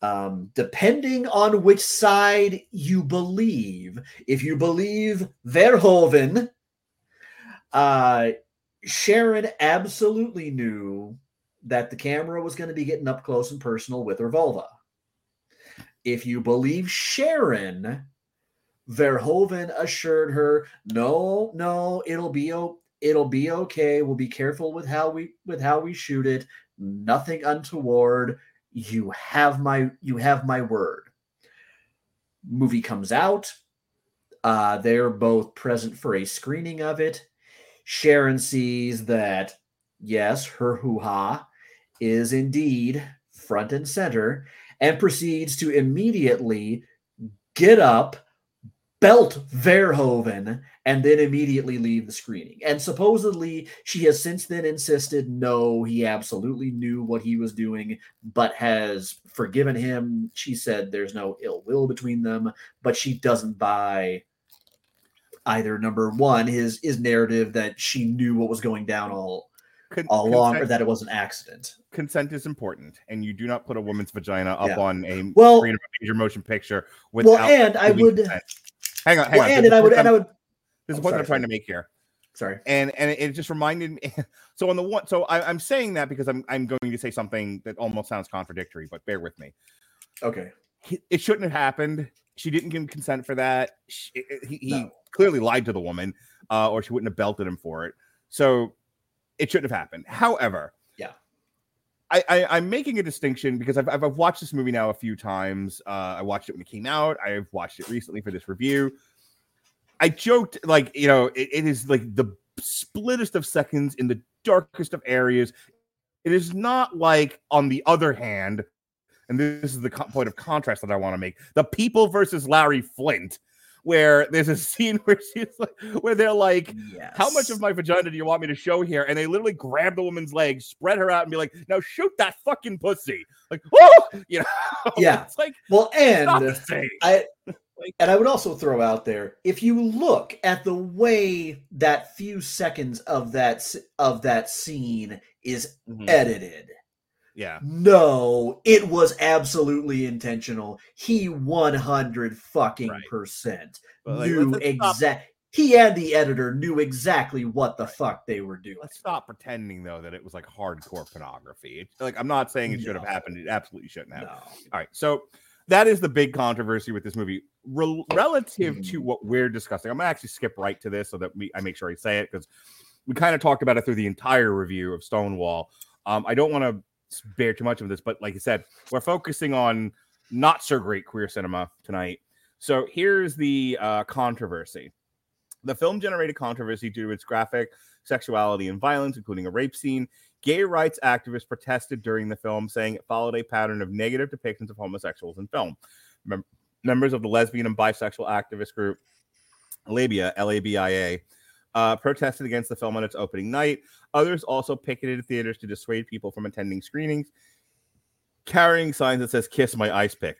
S6: Um, depending on which side you believe, if you believe Verhoeven, uh, Sharon absolutely knew that the camera was going to be getting up close and personal with her vulva. If you believe Sharon, Verhoeven assured her, "No, no, it'll be it'll be okay. We'll be careful with how we with how we shoot it. Nothing untoward. You have my you have my word." Movie comes out. Uh, they're both present for a screening of it. Sharon sees that yes, her hoo ha is indeed front and center, and proceeds to immediately get up, belt Verhoeven, and then immediately leave the screening. And supposedly, she has since then insisted no, he absolutely knew what he was doing, but has forgiven him. She said there's no ill will between them, but she doesn't buy either number one his his narrative that she knew what was going down all
S5: Con-
S6: all along or that it was an accident.
S5: consent is important, and you do not put a woman's vagina up
S6: Yeah.
S5: on a
S6: Well-
S5: screen of a major motion picture without.
S6: Well, and I would
S5: consent. Hang on, hang
S6: well,
S5: on.
S6: and, and I would and I would
S5: There's a
S6: I'm
S5: point I'm trying to make here.
S6: sorry.
S5: and and it just reminded me so on the one so I, i'm saying that because i'm i'm going to say something that almost sounds contradictory but bear with me
S6: Okay.
S5: It shouldn't have happened she didn't give him consent for that Sh- it- it- he, he
S6: No.
S5: Clearly lied to the woman uh, or she wouldn't have belted him for it so it shouldn't have happened however
S6: Yeah.
S5: I, I, I'm making a distinction because I've, I've I've watched this movie now a few times. Uh, I watched it when it came out. I've watched it recently for this review. I joked like you know it, it is like the splittest of seconds in the darkest of areas. It is not like on the other hand, and this is the co- point of contrast that I want to make: the people versus Larry Flynt, where there's a scene where she's like, where they're like,
S6: Yes.
S5: how much of my vagina do you want me to show here? And they literally grab the woman's leg, spread her out, and be like, now shoot that fucking pussy. Like, oh, you know,
S6: Yeah.
S5: it's like
S6: well,
S5: it's not the
S6: and. I and I would also throw out there if you look at the way that few seconds of that of that scene is
S5: Mhm.
S6: edited.
S5: Yeah,
S6: No, it was absolutely intentional. He 100 fucking
S5: Right.
S6: percent
S5: like,
S6: knew
S5: let's- let's stop-
S6: exact. He and the editor knew exactly what the fuck they were doing.
S5: let's stop pretending though that it was like hardcore pornography. It's like I'm not saying it should have happened. It absolutely shouldn't have.
S6: No.
S5: All right, so that is the big controversy with this movie Rel- relative to
S6: Mhm.
S5: what we're discussing. I'm gonna actually skip right to this so that we I make sure I say it because we kind of talked about it through the entire review of Stonewall. Um, I don't want to bear too much of this, but like I said, we're focusing on not so great queer cinema tonight. So here's the uh, controversy. The film generated controversy due to its graphic sexuality and violence, including a rape scene. Gay rights activists protested during the film, saying it followed a pattern of negative depictions of homosexuals in film. Mem- members of the lesbian and bisexual activist group Labia, L A B I A, uh, protested against the film on its opening night. Others also picketed theaters to dissuade people from attending screenings, carrying signs that says "Kiss my ice pick."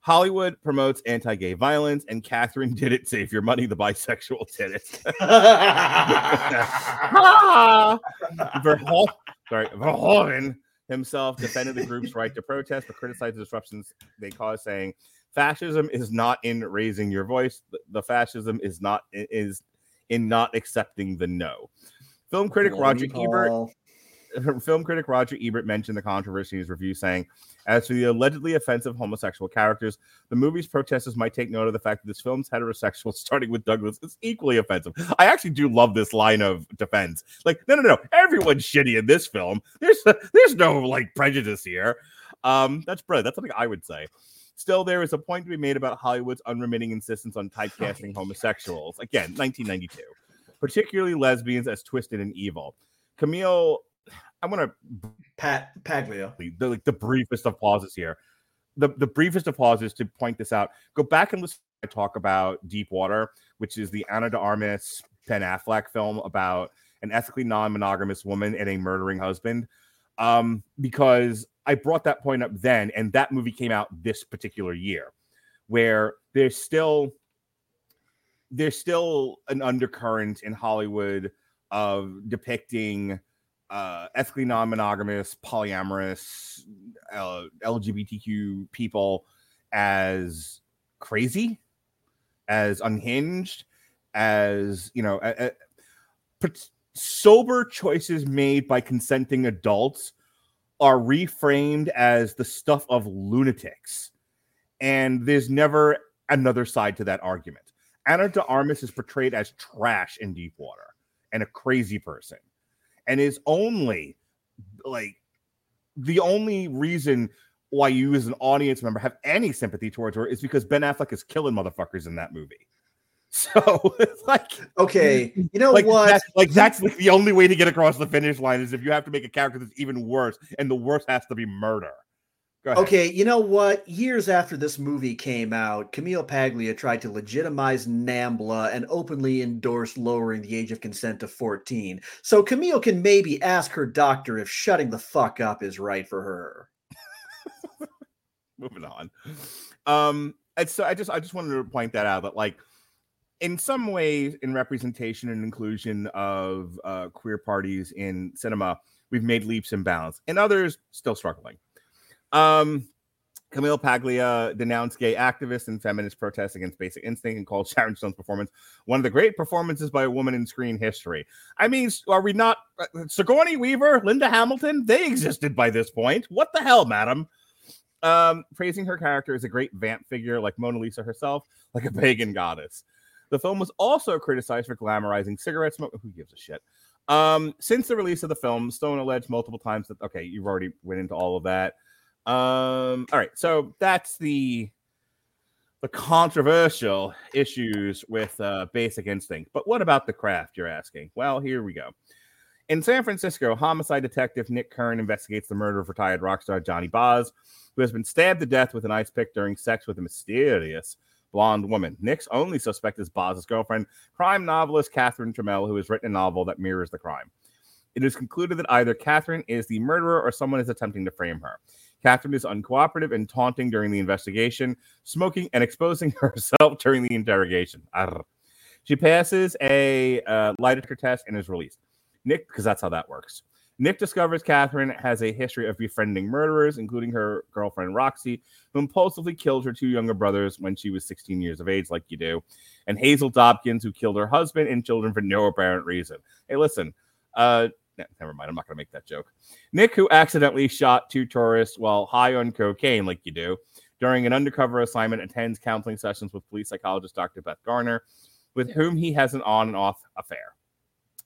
S5: Hollywood promotes anti-gay violence, and Catherine did it. Save your money. The bisexual did it. Verhoeven, sorry, Verhoeven himself defended the group's right to protest, but criticized the disruptions they caused, saying, "Fascism is not in raising your voice. The, the fascism is not is in not accepting the no." Film critic Roger Ebert film critic Roger Ebert mentioned the controversy in his review, saying, As for the allegedly offensive homosexual characters, the movie's protesters might take note of the fact that this film's heterosexual, starting with Douglas, is equally offensive. I actually do love this line of defense. Like, no, no, no, everyone's shitty in this film. There's there's no like prejudice here. Um, that's brilliant. That's something I would say. Still, there is a point to be made about Hollywood's unremitting insistence on typecasting homosexuals. Again, 1992, particularly lesbians as twisted and evil. Camille, I want to
S6: Pat Paglia.
S5: the like the briefest of pauses here. The the briefest of pauses to point this out. Go back and listen. I talk about Deep Water, which is the Ana de Armas Ben Affleck film about an ethically non-monogamous woman and a murdering husband. Um, because I brought that point up then, and that movie came out this particular year, where there's still there's still an undercurrent in Hollywood of depicting uh, ethically non-monogamous, polyamorous, uh, LGBTQ people as crazy, as unhinged, as you know, a, a- sober choices made by consenting adults are reframed as the stuff of lunatics, and there's never another side to that argument. Ana de Armas is portrayed as trash in Deep Water and a crazy person, and is only like the only reason why you as an audience member have any sympathy towards her is because Ben Affleck is killing motherfuckers in that movie. So it's like
S6: Okay, you know
S5: like
S6: what?
S5: That's, like that's like the only way to get across the finish line is if you have to make a character that's even worse, and the worst has to be murder.
S6: Okay, you know what? Years after this movie came out, Camille Paglia tried to legitimize NAMBLA and openly endorsed lowering the age of consent to 14. So Camille can maybe ask her doctor if shutting the fuck up is right for her.
S5: moving on. Um, and so I just I just wanted to point that out that like in some ways in representation and inclusion of uh, queer parties in cinema, we've made leaps and bounds. In others, still struggling. Um, Camille Paglia denounced gay activists and feminist protests against Basic Instinct and called Sharon Stone's performance one of the great performances by a woman in screen history. I mean, are we not uh, Sigourney Weaver, Linda Hamilton? They existed by this point. What the hell, madam? Um, praising her character as a great vamp figure like Mona Lisa herself, like a pagan goddess. The film was also criticized for glamorizing cigarette smoke. Who gives a shit? Um, since the release of the film, Stone alleged multiple times that okay, you've already went into all of that. Um, all right, so that's the the controversial issues with uh, Basic Instinct. But what about the craft? You're asking. Well, here we go. In San Francisco, homicide detective Nick Curran investigates the murder of retired rock star Johnny Boz, who has been stabbed to death with an ice pick during sex with a mysterious blonde woman. Nick's only suspect is Boz's girlfriend, crime novelist Catherine Trammell, who has written a novel that mirrors the crime. It is concluded that either Catherine is the murderer or someone is attempting to frame her. Catherine is uncooperative and taunting during the investigation, smoking and exposing herself during the interrogation. Arr. She passes a uh, lie detector test and is released. Nick, because that's how that works. Nick discovers Catherine has a history of befriending murderers, including her girlfriend Roxy, who impulsively killed her two younger brothers when she was 16 years of age, like you do, and Hazel Dobkins, who killed her husband and children for no apparent reason. Hey, listen, uh, never mind. I'm not going to make that joke. Nick, who accidentally shot two tourists while high on cocaine, like you do, during an undercover assignment, attends counseling sessions with police psychologist Dr. Beth Garner, with whom he has an on and off affair.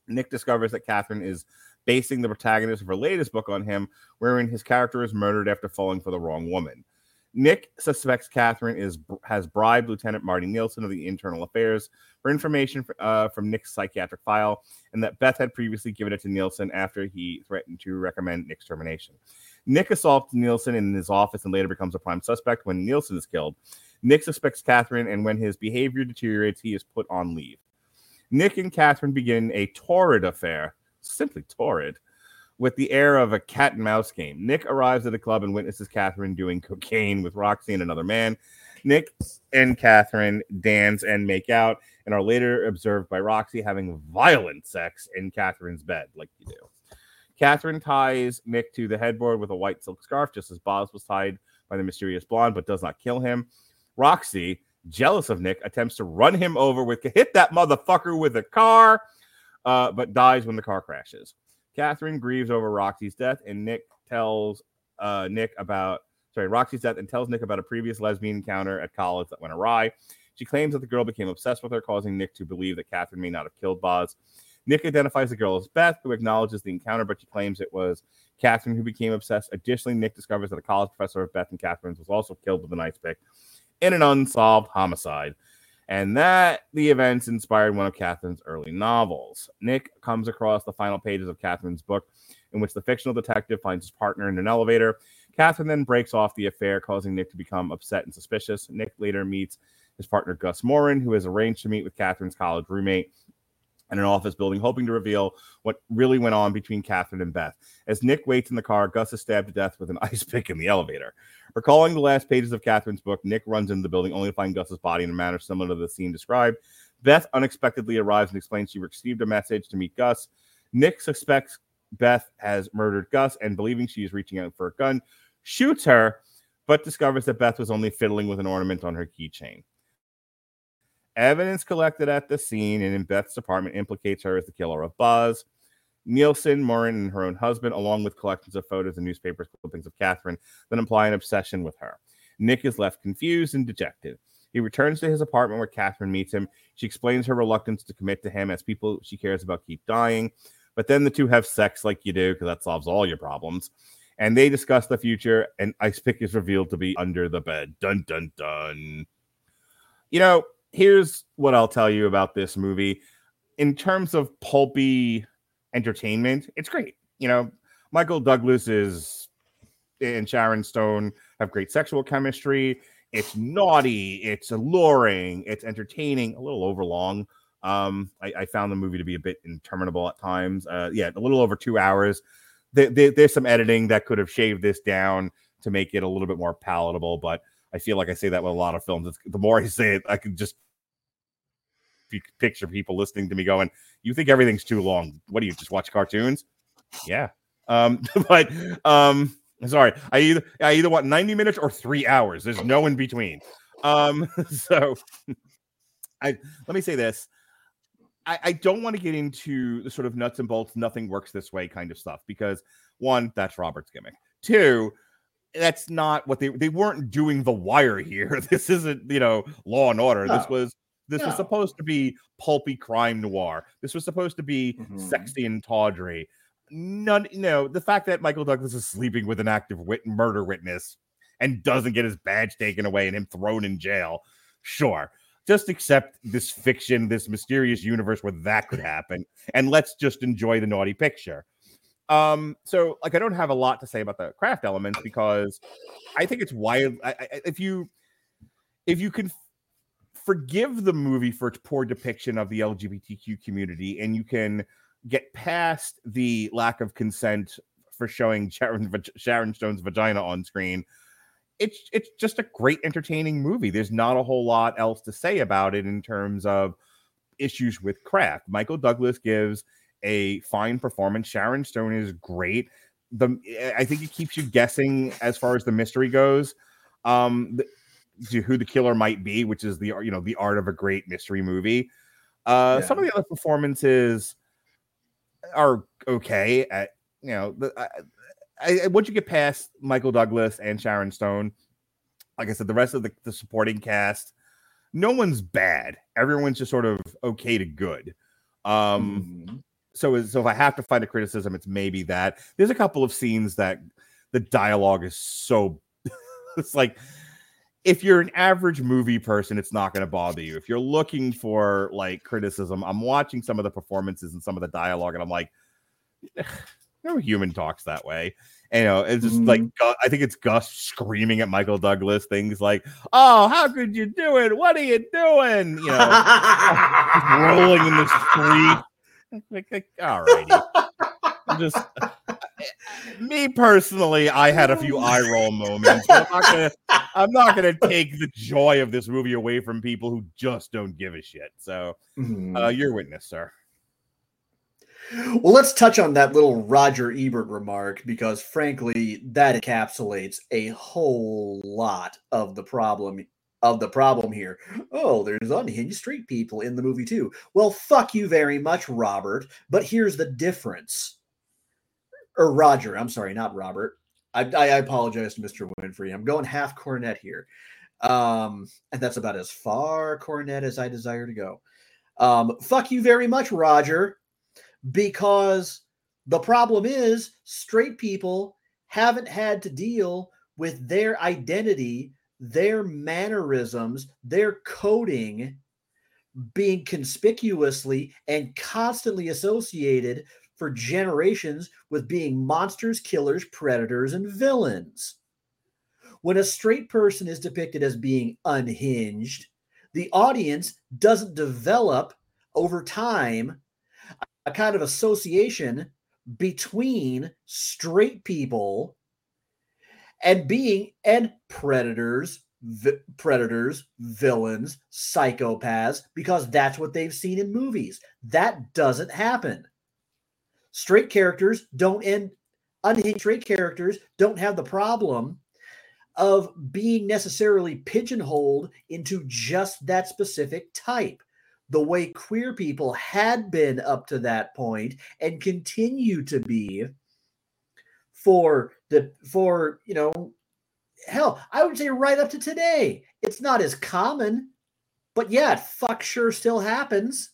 S5: Nick discovers that Catherine is basing the protagonist of her latest book on him, wherein his character is murdered after falling for the wrong woman. Nick suspects Catherine is has bribed Lieutenant Marty Nielsen of the Internal Affairs for information uh, from Nick's psychiatric file, and that Beth had previously given it to Nielsen after he threatened to recommend Nick's termination. Nick assaults Nielsen in his office and later becomes a prime suspect when Nielsen is killed. Nick suspects Catherine, and when his behavior deteriorates, he is put on leave. Nick and Catherine begin a torrid affair, simply torrid, with the air of a cat and mouse game. Nick arrives at the club and witnesses Catherine doing cocaine with Roxy and another man. Nick and Catherine dance and make out and are later observed by Roxy having violent sex in Catherine's bed, like you do. Catherine ties Nick to the headboard with a white silk scarf, just as Boz was tied by the mysterious blonde, but does not kill him. Roxy, jealous of Nick, attempts to run him over with hit that motherfucker with a car, uh, but dies when the car crashes. Catherine grieves over Roxy's death, and Nick tells uh, Nick about sorry Roxy's death and tells Nick about a previous lesbian encounter at college that went awry. She claims that the girl became obsessed with her, causing Nick to believe that Catherine may not have killed Boz. Nick identifies the girl as Beth, who acknowledges the encounter, but she claims it was Catherine who became obsessed. Additionally, Nick discovers that a college professor of Beth and Catherine's was also killed with an ice pick in an unsolved homicide. And that the events inspired one of Catherine's early novels. Nick comes across the final pages of Catherine's book, in which the fictional detective finds his partner in an elevator. Catherine then breaks off the affair, causing Nick to become upset and suspicious. Nick later meets his partner, Gus Moran, who has arranged to meet with Catherine's college roommate in an office building, hoping to reveal what really went on between Catherine and Beth. As Nick waits in the car, Gus is stabbed to death with an ice pick in the elevator. Recalling the last pages of Catherine's book, Nick runs into the building only to find Gus's body in a manner similar to the scene described. Beth unexpectedly arrives and explains she received a message to meet Gus. Nick suspects Beth has murdered Gus and, believing she is reaching out for a gun, shoots her, but discovers that Beth was only fiddling with an ornament on her keychain. Evidence collected at the scene and in Beth's apartment implicates her as the killer of Boz. Nielsen, Moran, and her own husband, along with collections of photos and newspapers clippings of Catherine that imply an obsession with her. Nick is left confused and dejected. He returns to his apartment where Catherine meets him. She explains her reluctance to commit to him as people she cares about keep dying. But then the two have sex like you do because that solves all your problems. And they discuss the future, and Ice Pick is revealed to be under the bed. Dun dun dun. You know, here's what I'll tell you about this movie. In terms of pulpy entertainment, it's great. You know, Michael Douglas is and Sharon Stone have great sexual chemistry. It's naughty, it's alluring, it's entertaining, a little overlong. Um, I, I found the movie to be a bit interminable at times. Uh, yeah, a little over two hours. There, there, there's some editing that could have shaved this down to make it a little bit more palatable, but I feel like I say that with a lot of films. It's, the more I say it, I can just picture people listening to me going, "You think everything's too long? What do you just watch cartoons?" Yeah, um, but um, sorry, I either I either want 90 minutes or three hours. There's no in between. Um, so I let me say this. I, I don't want to get into the sort of nuts and bolts, nothing works this way kind of stuff because one, that's Robert's gimmick. Two, that's not what they they weren't doing the wire here. This isn't, you know, law and order.
S6: No.
S5: This was this
S6: No.
S5: was supposed to be pulpy crime noir. This was supposed to be
S6: Mhm.
S5: sexy and tawdry. None, you know, the fact that Michael Douglas is sleeping with an active wit- murder witness and doesn't get his badge taken away and him thrown in jail. Sure. Just accept this fiction, this mysterious universe where that could happen, and let's just enjoy the naughty picture. Um, so like I don't have a lot to say about the craft elements because I think it's wild. I, I, if you if you can forgive the movie for its poor depiction of the LGBTQ community, and you can get past the lack of consent for showing Sharon, Sharon Stone's vagina on screen, it's it's just a great entertaining movie. There's not a whole lot else to say about it in terms of issues with craft. Michael Douglas gives a fine performance. Sharon Stone is great. The I think it keeps you guessing as far as the mystery goes. Um, the, to who the killer might be, which is the you know the art of a great mystery movie. Uh, Some of the other performances are okay. At you know, the, I, I, once you get past Michael Douglas and Sharon Stone, like I said, the rest of the, the supporting cast, no one's bad. Everyone's just sort of okay to good. Um,
S6: Mhm.
S5: So is- so if I have to find a criticism, it's maybe that there's a couple of scenes that the dialogue is so it's like if you're an average movie person, it's not going to bother you. If you're looking for like criticism, I'm watching some of the performances and some of the dialogue, and I'm like, no human talks that way. And, you know, it's just like mm-hmm. I think it's Gus screaming at Michael Douglas things like, "Oh, how could you do it? What are you doing?" You know, rolling in the street. All righty. Just me personally, I had a few eye roll moments. I'm not gonna I'm not gonna take the joy of this movie away from people who just don't give a shit. So
S6: Mhm.
S5: uh you're witness, sir.
S6: Well, let's touch on that little Roger Ebert remark because, frankly, that encapsulates a whole lot of the problem of the problem here. Oh, there's unhinged street people in the movie too. Well, fuck you very much, Robert. But here's the difference. Or Roger, I'm sorry, not Robert. I, I, apologize to Mr. Winfrey. I'm going half cornet here. Um, and that's about as far cornet as I desire to go. Um, fuck you very much, Roger because the problem is straight people haven't had to deal with their identity, their mannerisms, their coding being conspicuously and constantly associated for generations with being monsters, killers, predators, and villains. When a straight person is depicted as being unhinged, the audience doesn't develop over time a kind of association between straight people and being and predators vi- predators villains psychopaths because that's what they've seen in movies. That doesn't happen. Straight characters don't end unhinged straight characters don't have the problem of being necessarily pigeonholed into just that specific type. The way queer people had been up to that point and continue to be for the for you know hell, I would say right up to today, it's not as common, but yeah, fuck sure still happens.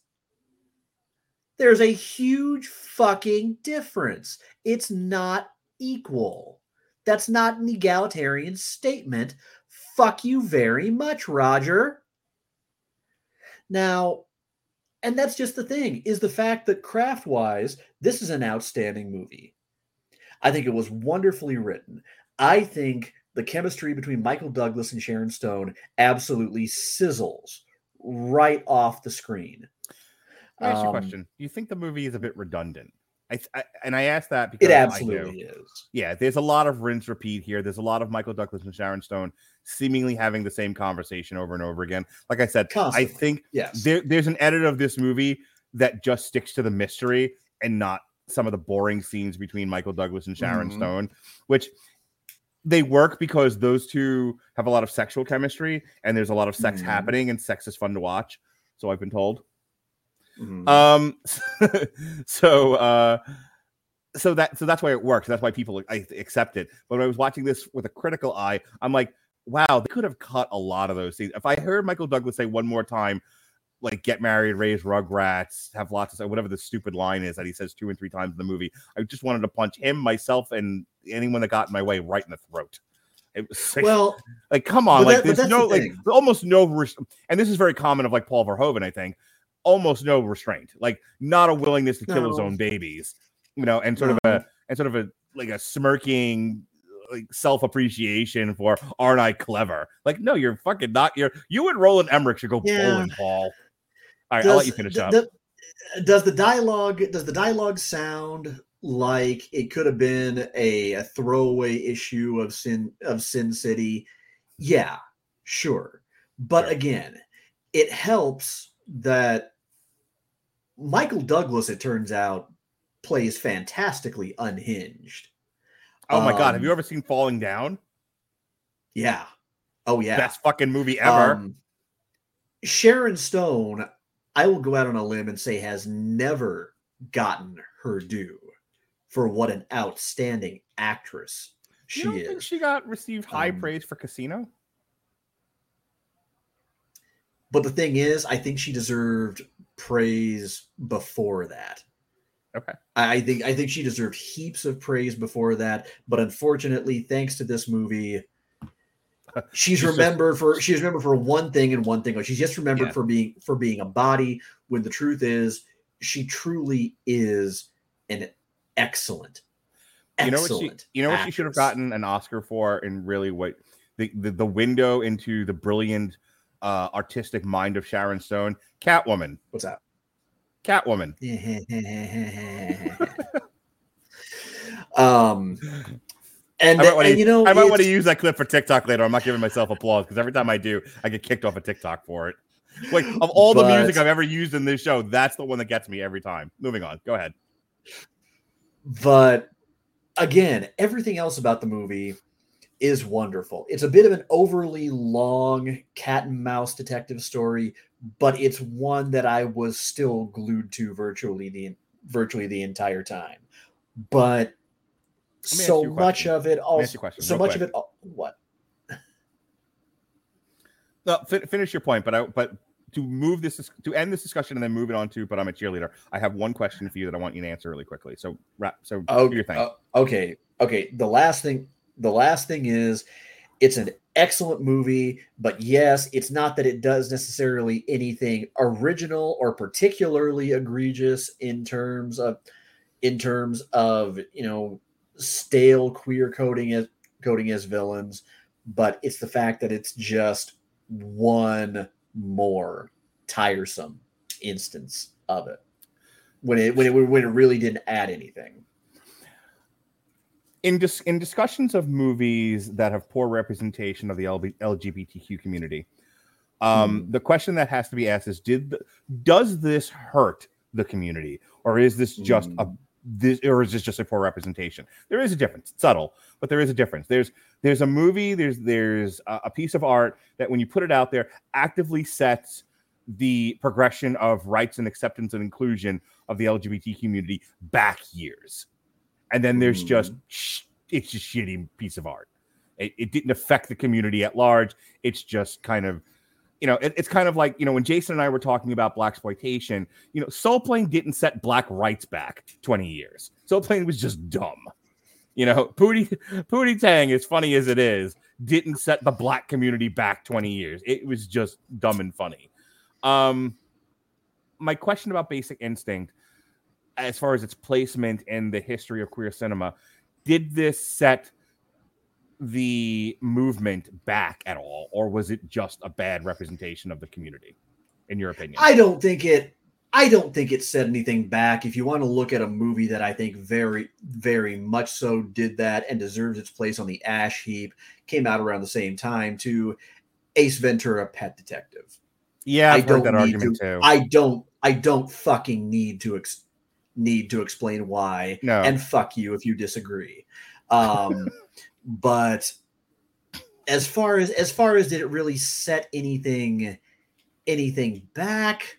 S6: There's a huge fucking difference. It's not equal. That's not an egalitarian statement. Fuck you very much, Roger. Now, and that's just the thing is the fact that craft wise, this is an outstanding movie. I think it was wonderfully written. I think the chemistry between Michael Douglas and Sharon Stone absolutely sizzles right off the screen.
S5: Me ask you a
S6: Um,
S5: question. Do you think the movie is a bit redundant? I, I and I ask that because
S6: It absolutely is.
S5: Yeah, there's a lot of rinse repeat here. There's a lot of Michael Douglas and Sharon Stone seemingly having the same conversation over and over again. Like I said, I think
S6: Yes.
S5: there, there's an edit of this movie that just sticks to the mystery and not some of the boring scenes between Michael Douglas and Sharon
S6: Mhm.
S5: Stone, which they work because those two have a lot of sexual chemistry and there's a lot of sex
S6: Mhm.
S5: happening and sex is fun to watch. So I've been told.
S6: Mhm.
S5: Um, so uh, so that so that's why it works. That's why people I accept it. But when I was watching this with a critical eye, I'm like, wow, they could have cut a lot of those scenes. If I heard Michael Douglas say one more time, like get married, raise rugrats, have lots of whatever the stupid line is that he says two and three times in the movie, I just wanted to punch him, myself, and anyone that got in my way right in the throat. It was like,
S6: well,
S5: like come on, like
S6: that-
S5: there's no
S6: the
S5: like almost no res- and this is very common of like Paul Verhoeven, I think, almost no restraint, like not a willingness to kill his own babies, you know, and sort of a and sort of a like a smirking like self appreciation for aren't I clever? Like no, you're fucking not. You're you and Roland Emmerich should go
S6: Yeah.
S5: bowling, Paul. All right, I'll let you finish up.
S6: d- does the dialogue does the dialogue sound like it could have been a, a throwaway issue of sin of sin city yeah sure but
S5: Sure.
S6: again it helps that michael douglas it turns out plays fantastically unhinged
S5: oh my god, have
S6: um,
S5: you ever seen Falling Down?
S6: yeah oh yeah
S5: Best fucking movie ever.
S6: Um, Sharon Stone, I will go out on a limb and say, has never gotten her due for what an outstanding actress she
S5: you don't think
S6: is.
S5: she got received high
S6: Um,
S5: praise for Casino?
S6: But the thing is, I think she deserved praise before that.
S5: Okay.
S6: I think I think she deserved heaps of praise before that, but unfortunately, thanks to this movie, she's
S5: She's just-
S6: remembered for she's remembered for one thing and one thing. She's just remembered
S5: Yeah.
S6: for being for being a body. When the truth is, she truly is an excellent,
S5: you know what she
S6: excellent
S5: you know what she should have gotten an oscar for and really what the, the the window into the brilliant uh artistic mind of sharon stone catwoman
S6: What's that?
S5: catwoman
S6: um, and,
S5: I might, wanna,
S6: and, you know,
S5: I might want to use that clip for TikTok later. I'm not giving myself applause because every time I do, I get kicked off of TikTok for it. Like of all the music I've ever used in this show, that's the one that gets me every time. Moving on. Go ahead.
S6: but again, everything else about the movie is wonderful. It's a bit of an overly long cat and mouse detective story, but it's one that I was still glued to virtually the virtually the entire time. But so much of it also so much
S5: quick.
S6: of it what
S5: No, fi- finish your point, but I but to move this to end this discussion and then move it on to but I'm a cheerleader. I have one question for you that I want you to answer really quickly. So wrap so
S6: Oh,
S5: do your thing.
S6: uh, okay, okay. The last thing, the last thing is, it's an excellent movie, but yes, it's not that it does necessarily anything original or particularly egregious in terms of, in terms of you know, stale queer coding as coding as villains, but it's the fact that it's just one more tiresome instance of it when it when it when it really didn't add anything.
S5: in dis- in discussions of movies that have poor representation of the LB- LGBTQ community, um,
S6: Hmm.
S5: the question that has to be asked is: Did th- does this hurt the community, or is this just a
S6: Hmm.
S5: This, or is this just a poor representation? There is a difference, It's subtle, but there is a difference. There's there's a movie, there's there's a, a piece of art that when you put it out there, actively sets the progression of rights and acceptance and inclusion of the LGBT community back years and then there's just mm-hmm. it's just shitty piece of art It, it didn't affect the community at large. It's just kind of, you know, it, it's kind of like you know when Jason and I were talking about blaxploitation. You know, Soul Plane didn't set black rights back twenty years. Soul Plane was just dumb. You know, Pootie Pootie Tang, as funny as it is, didn't set the black community back 20 years. It was just dumb and funny. Um, my question about Basic Instinct, as far as its placement in the history of queer cinema, did this set the movement back at all, or was it just a bad representation of the community, in your opinion?
S6: I don't think it. I don't think it said anything back. If you want to look at a movie that I think very, very much so did that and deserves its place on the ash heap, came out around the same time to Ace Ventura: Pet Detective.
S5: yeah, I've
S6: I
S5: heard that
S6: don't need
S5: argument
S6: to-
S5: too.
S6: I don't. I don't fucking need to ex- need to explain why.
S5: No.
S6: And fuck you if you disagree. Um, but as far as as far as did it really set anything anything back?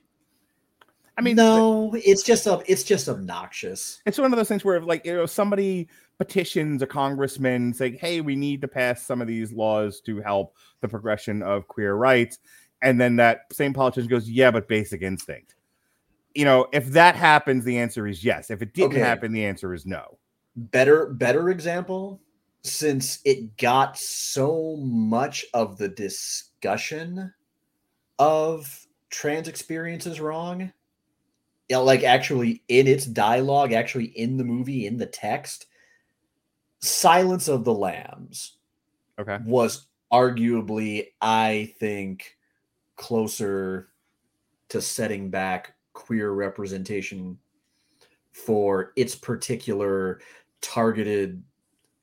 S5: I mean,
S6: no. It's just. It's just obnoxious.
S5: it's one of those things where, like, you know, somebody petitions a congressman saying, "Hey, we need to pass some of these laws to help the progression of queer rights," and then that same politician goes, "Yeah, but Basic Instinct." You know, if that happens, the answer is yes. If it didn't
S6: Okay.
S5: happen, the answer is no.
S6: better better example since it got so much of the discussion of trans experiences wrong yeah like actually in its dialogue actually in the movie in the text silence of the lambs
S5: Okay.
S6: was arguably i think closer to setting back queer representation for its particular targeted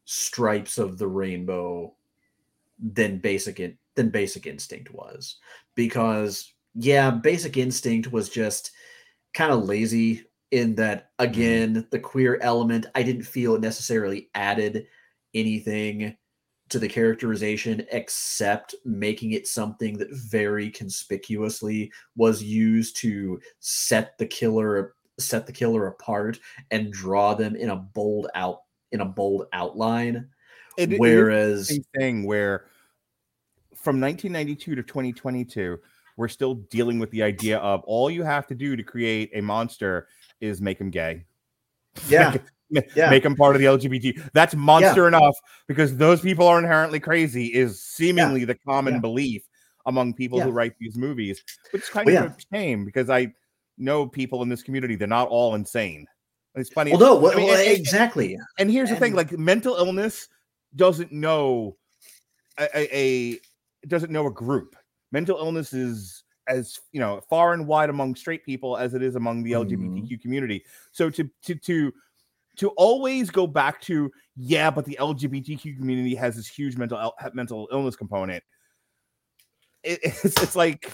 S6: stripes of the rainbow than basic in, than basic instinct was. Because yeah basic instinct was just kind of lazy in that again mm-hmm. the queer element i didn't feel it necessarily added anything to the characterization except making it something that very conspicuously was used to set the killer set the killer apart and draw them in a bold out in a bold outline
S5: It- it
S6: whereas
S5: the same thing where from 1992 to 2022, we're still dealing with the idea of all you have to do to create a monster is make him gay.
S6: yeah
S5: Ma-
S6: Yeah.
S5: make them part of the LGBT. That's monster enough because those people are inherently crazy. Is seemingly the common
S6: Yeah.
S5: belief among people who write these movies, which is kind
S6: Well,
S5: of a shame because I know people in this community. They're not all insane. It's funny.
S6: well no well,
S5: I mean,
S6: well,
S5: and- and-
S6: exactly
S5: and here's the thing: like mental illness doesn't know a, a, a doesn't know a group. Mental illness is as you know far and wide among straight people as it is among the.
S6: Mm-hmm.
S5: LGBTQ community. So to to to to always go back to yeah, but the LGBTQ community has this huge mental mental illness component. It, it's it's like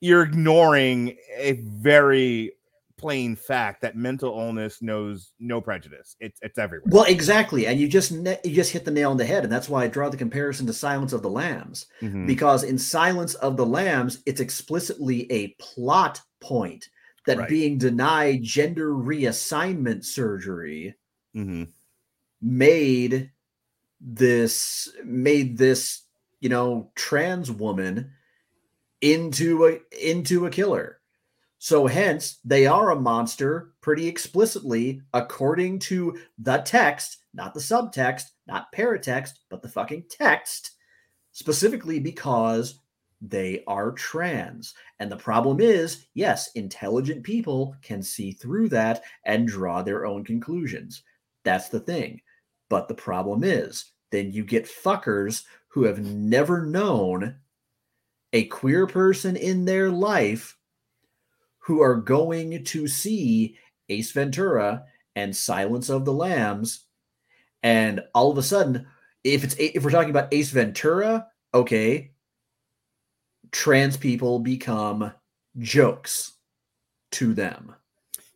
S5: you're ignoring a very plain fact that mental illness knows no prejudice. It's it's everywhere.
S6: well exactly and you just ne- you just hit the nail on the head and that's why i draw the comparison to silence of the lambs
S5: Mhm.
S6: because in Silence of the Lambs, it's explicitly a plot point that
S5: Right.
S6: being denied gender reassignment surgery
S5: Mhm.
S6: made this made this you know trans woman into a into a killer so hence they are a monster pretty explicitly according to the text not the subtext not paratext but the fucking text specifically because they are trans. And the problem is, yes, intelligent people can see through that and draw their own conclusions. That's the thing. But the problem is, then you get fuckers who have never known a queer person in their life who are going to see Ace Ventura and Silence of the Lambs. And all of a sudden, if it's if we're talking about Ace Ventura, okay, trans people become jokes to them.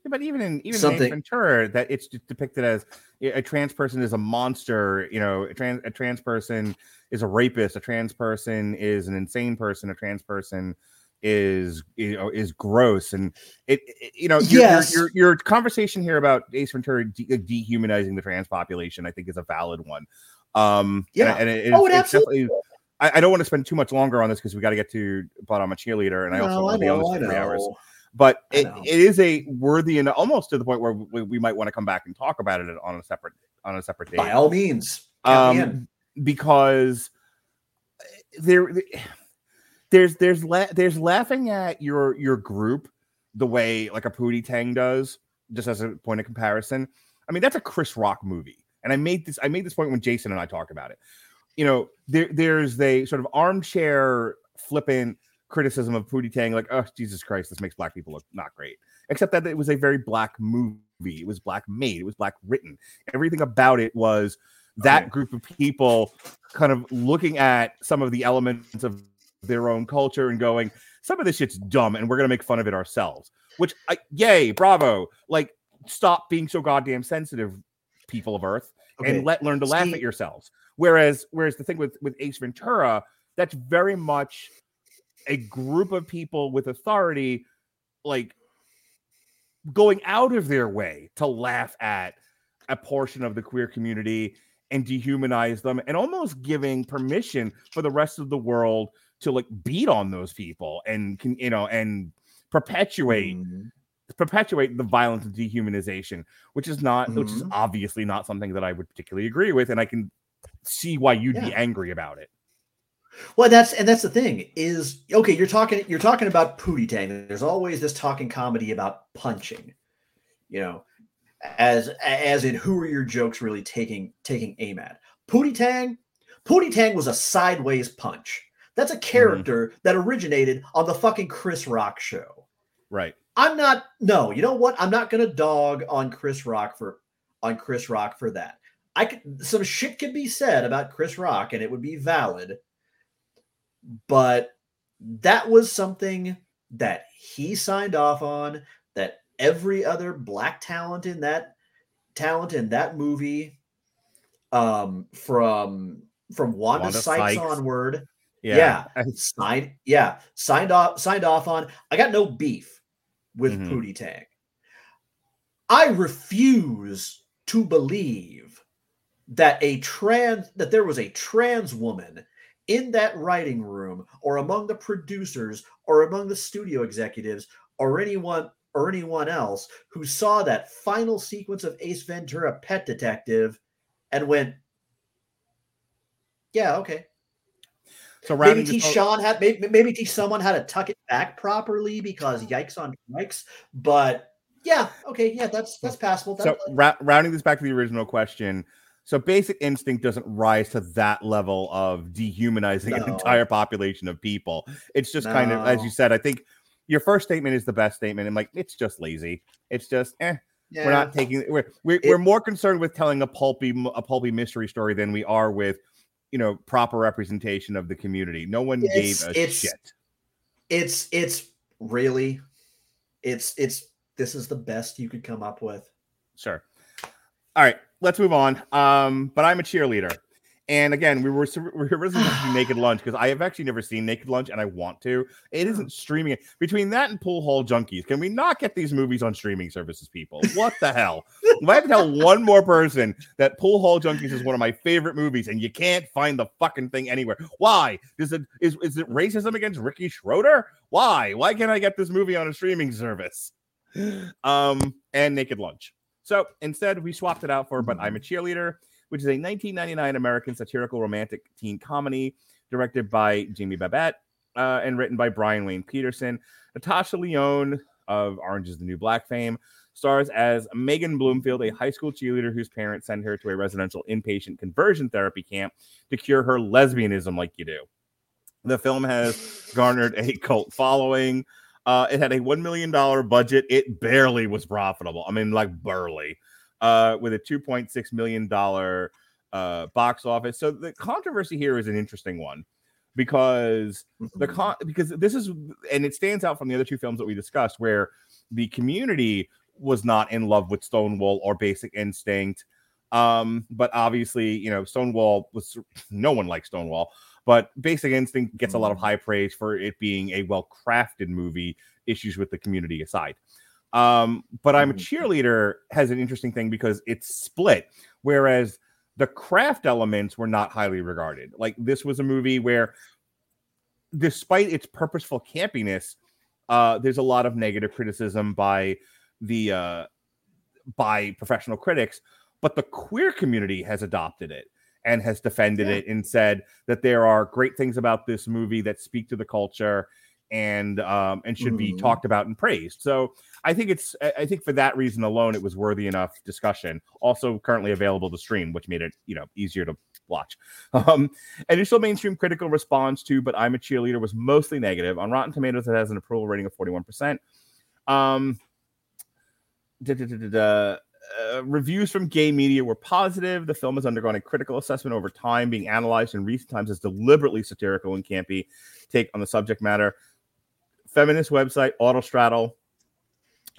S5: Yeah, but even in even in Ace Ventura, that it's depicted as a a trans person is a monster. You know, a trans a trans person is a rapist. A trans person is an insane person. A trans person is you know is gross and it, it- you know your,
S6: Yes.
S5: your, your your conversation here about Ace Ventura de- uh, dehumanizing the trans population I think is a valid one Um,
S6: Yeah.
S5: and, and it,
S6: Oh, it
S5: it's
S6: absolutely
S5: definitely. I, I don't want to spend too much longer on this because we got to get to, but I'm a cheerleader, and I also
S6: No,
S5: want to be on this for three hours. But it, it is a worthy and almost to the point where we, we might want to come back and talk about it on a separate on a separate day.
S6: By all means, count me in.
S5: um, because there there's there's la- there's laughing at your your group the way like a Pootie Tang does, just as a point of comparison. I mean, that's a Chris Rock movie, and I made this I made this point when Jason and I talk about it. You know, there there's a sort of armchair flippant criticism of Pootie Tang, like, oh Jesus Christ, this makes black people look not great. Except that it was a very black movie. It was black made. It was black written. Everything about it was oh, that
S6: Okay.
S5: group of people kind of looking at some of the elements of their own culture and going, some of this shit's dumb and we're going to make fun of it ourselves. Which, I, yay, bravo. Like, stop being so goddamn sensitive, people of Earth,
S6: Okay.
S5: and let learn to laugh at yourselves. Whereas, whereas the thing with with Ace Ventura, that's very much a group of people with authority, like going out of their way to laugh at a portion of the queer community and dehumanize them and almost giving permission for the rest of the world to like beat on those people and can you know and perpetuate
S6: Mhm.
S5: perpetuate the violence and dehumanization which is not which is
S6: Mhm.
S5: obviously not something that i would particularly agree with and i can see why you'd be angry about it
S6: Well, that's and that's the thing is okay. You're talking you're talking about Pootie Tang. There's always this talking comedy about punching, you know, as as in who are your jokes really taking taking aim at? Pootie Tang. Pootie Tang was a sideways punch. That's a character that originated on the fucking Chris Rock show.
S5: right
S6: I'm not no, you know what? I'm not gonna dog on Chris Rock for on Chris Rock for that. I could some shit could be said about Chris Rock and it would be valid, but that was something that he signed off on, that every other black talent in that talent in that movie, um, from from Wanda,
S5: Wanda
S6: Sykes,
S5: Sykes.
S6: onward,
S5: yeah,
S6: signed yeah signed off signed off on i got no beef with
S5: Mhm.
S6: pootie tang. I refuse to believe that a trans that there was a trans woman in that writing room or among the producers or among the studio executives or anyone or anyone else who saw that final sequence of ace ventura pet detective and went yeah okay
S5: so
S6: maybe teach Sean had maybe, maybe teach someone how to tuck it back properly because yikes on yikes. But yeah, okay, yeah, that's that's passable.
S5: so ra- rounding this back to the original question so basic instinct doesn't rise to that level of dehumanizing an entire population of people it's just kind of as you said i think your first statement is the best statement and like it's just lazy it's just eh
S6: yeah.
S5: we're not taking we're we're,
S6: It-
S5: we're more concerned with telling a pulpy a pulpy mystery story than we are with you know proper representation of the community no one
S6: It's-
S5: gave a
S6: it's-
S5: shit
S6: It's it's really it's it's this is the best you could come up with.
S5: Sure. All right, let's move on. Um, but I'm a cheerleader. And again, we were we were originally supposed to do Naked Lunch because I have actually never seen Naked Lunch and I want to. It isn't streaming. Between that and Pool Hall Junkies, can we not get these movies on streaming services, people? What the hell? If I have to tell one more person that Pool Hall Junkies is one of my favorite movies and you can't find the fucking thing anywhere, why? Is it is, is it racism against Ricky Schroder? Why? Why can't I get this movie on a streaming service? Um, and Naked Lunch. So instead, we swapped it out for But I'm a Cheerleader, which is a 1999 American satirical romantic teen comedy directed by Jamie Babbit uh, and written by Brian Wayne Peterson. Natasha Lyonne of Orange is the New Black fame stars as Megan Bloomfield, a high school cheerleader whose parents send her to a residential inpatient conversion therapy camp to cure her lesbianism, like you do. The film has garnered a cult following. Uh, it had a $1 million budget. It barely was profitable. I mean, like barely, uh, with a $2.6 million uh, box office. So the controversy here is an interesting one because the
S6: Mm-hmm.
S5: con because this is and it stands out from the other two films that we discussed where the community was not in love with Stonewall or Basic Instinct. Um, but obviously, you know, Stonewall was no one likes Stonewall, but Basic Instinct gets a lot of high praise for it being a well-crafted movie, issues with the community aside. Um, but I'm a
S6: Mhm.
S5: cheerleader has an interesting thing because it's split, whereas the craft elements were not highly regarded. Like this was a movie where, despite its purposeful campiness, uh, there's a lot of negative criticism by the uh, by professional critics, but the queer community has adopted it and has defended
S6: Yeah.
S5: it and said that there are great things about this movie that speak to the culture and um, and should be
S6: Mhm.
S5: talked about and praised. So I think it's I think for that reason alone it was worthy enough discussion. Also currently available to stream, which made it you know easier to watch. Um, initial mainstream critical response to "But I'm a Cheerleader" was mostly negative. On Rotten Tomatoes, it has an approval rating of 41 percent. Um. Uh, reviews from gay media were positive. The film has undergone a critical assessment over time, being analyzed in recent times as deliberately satirical and campy take on the subject matter. Feminist website Autostraddle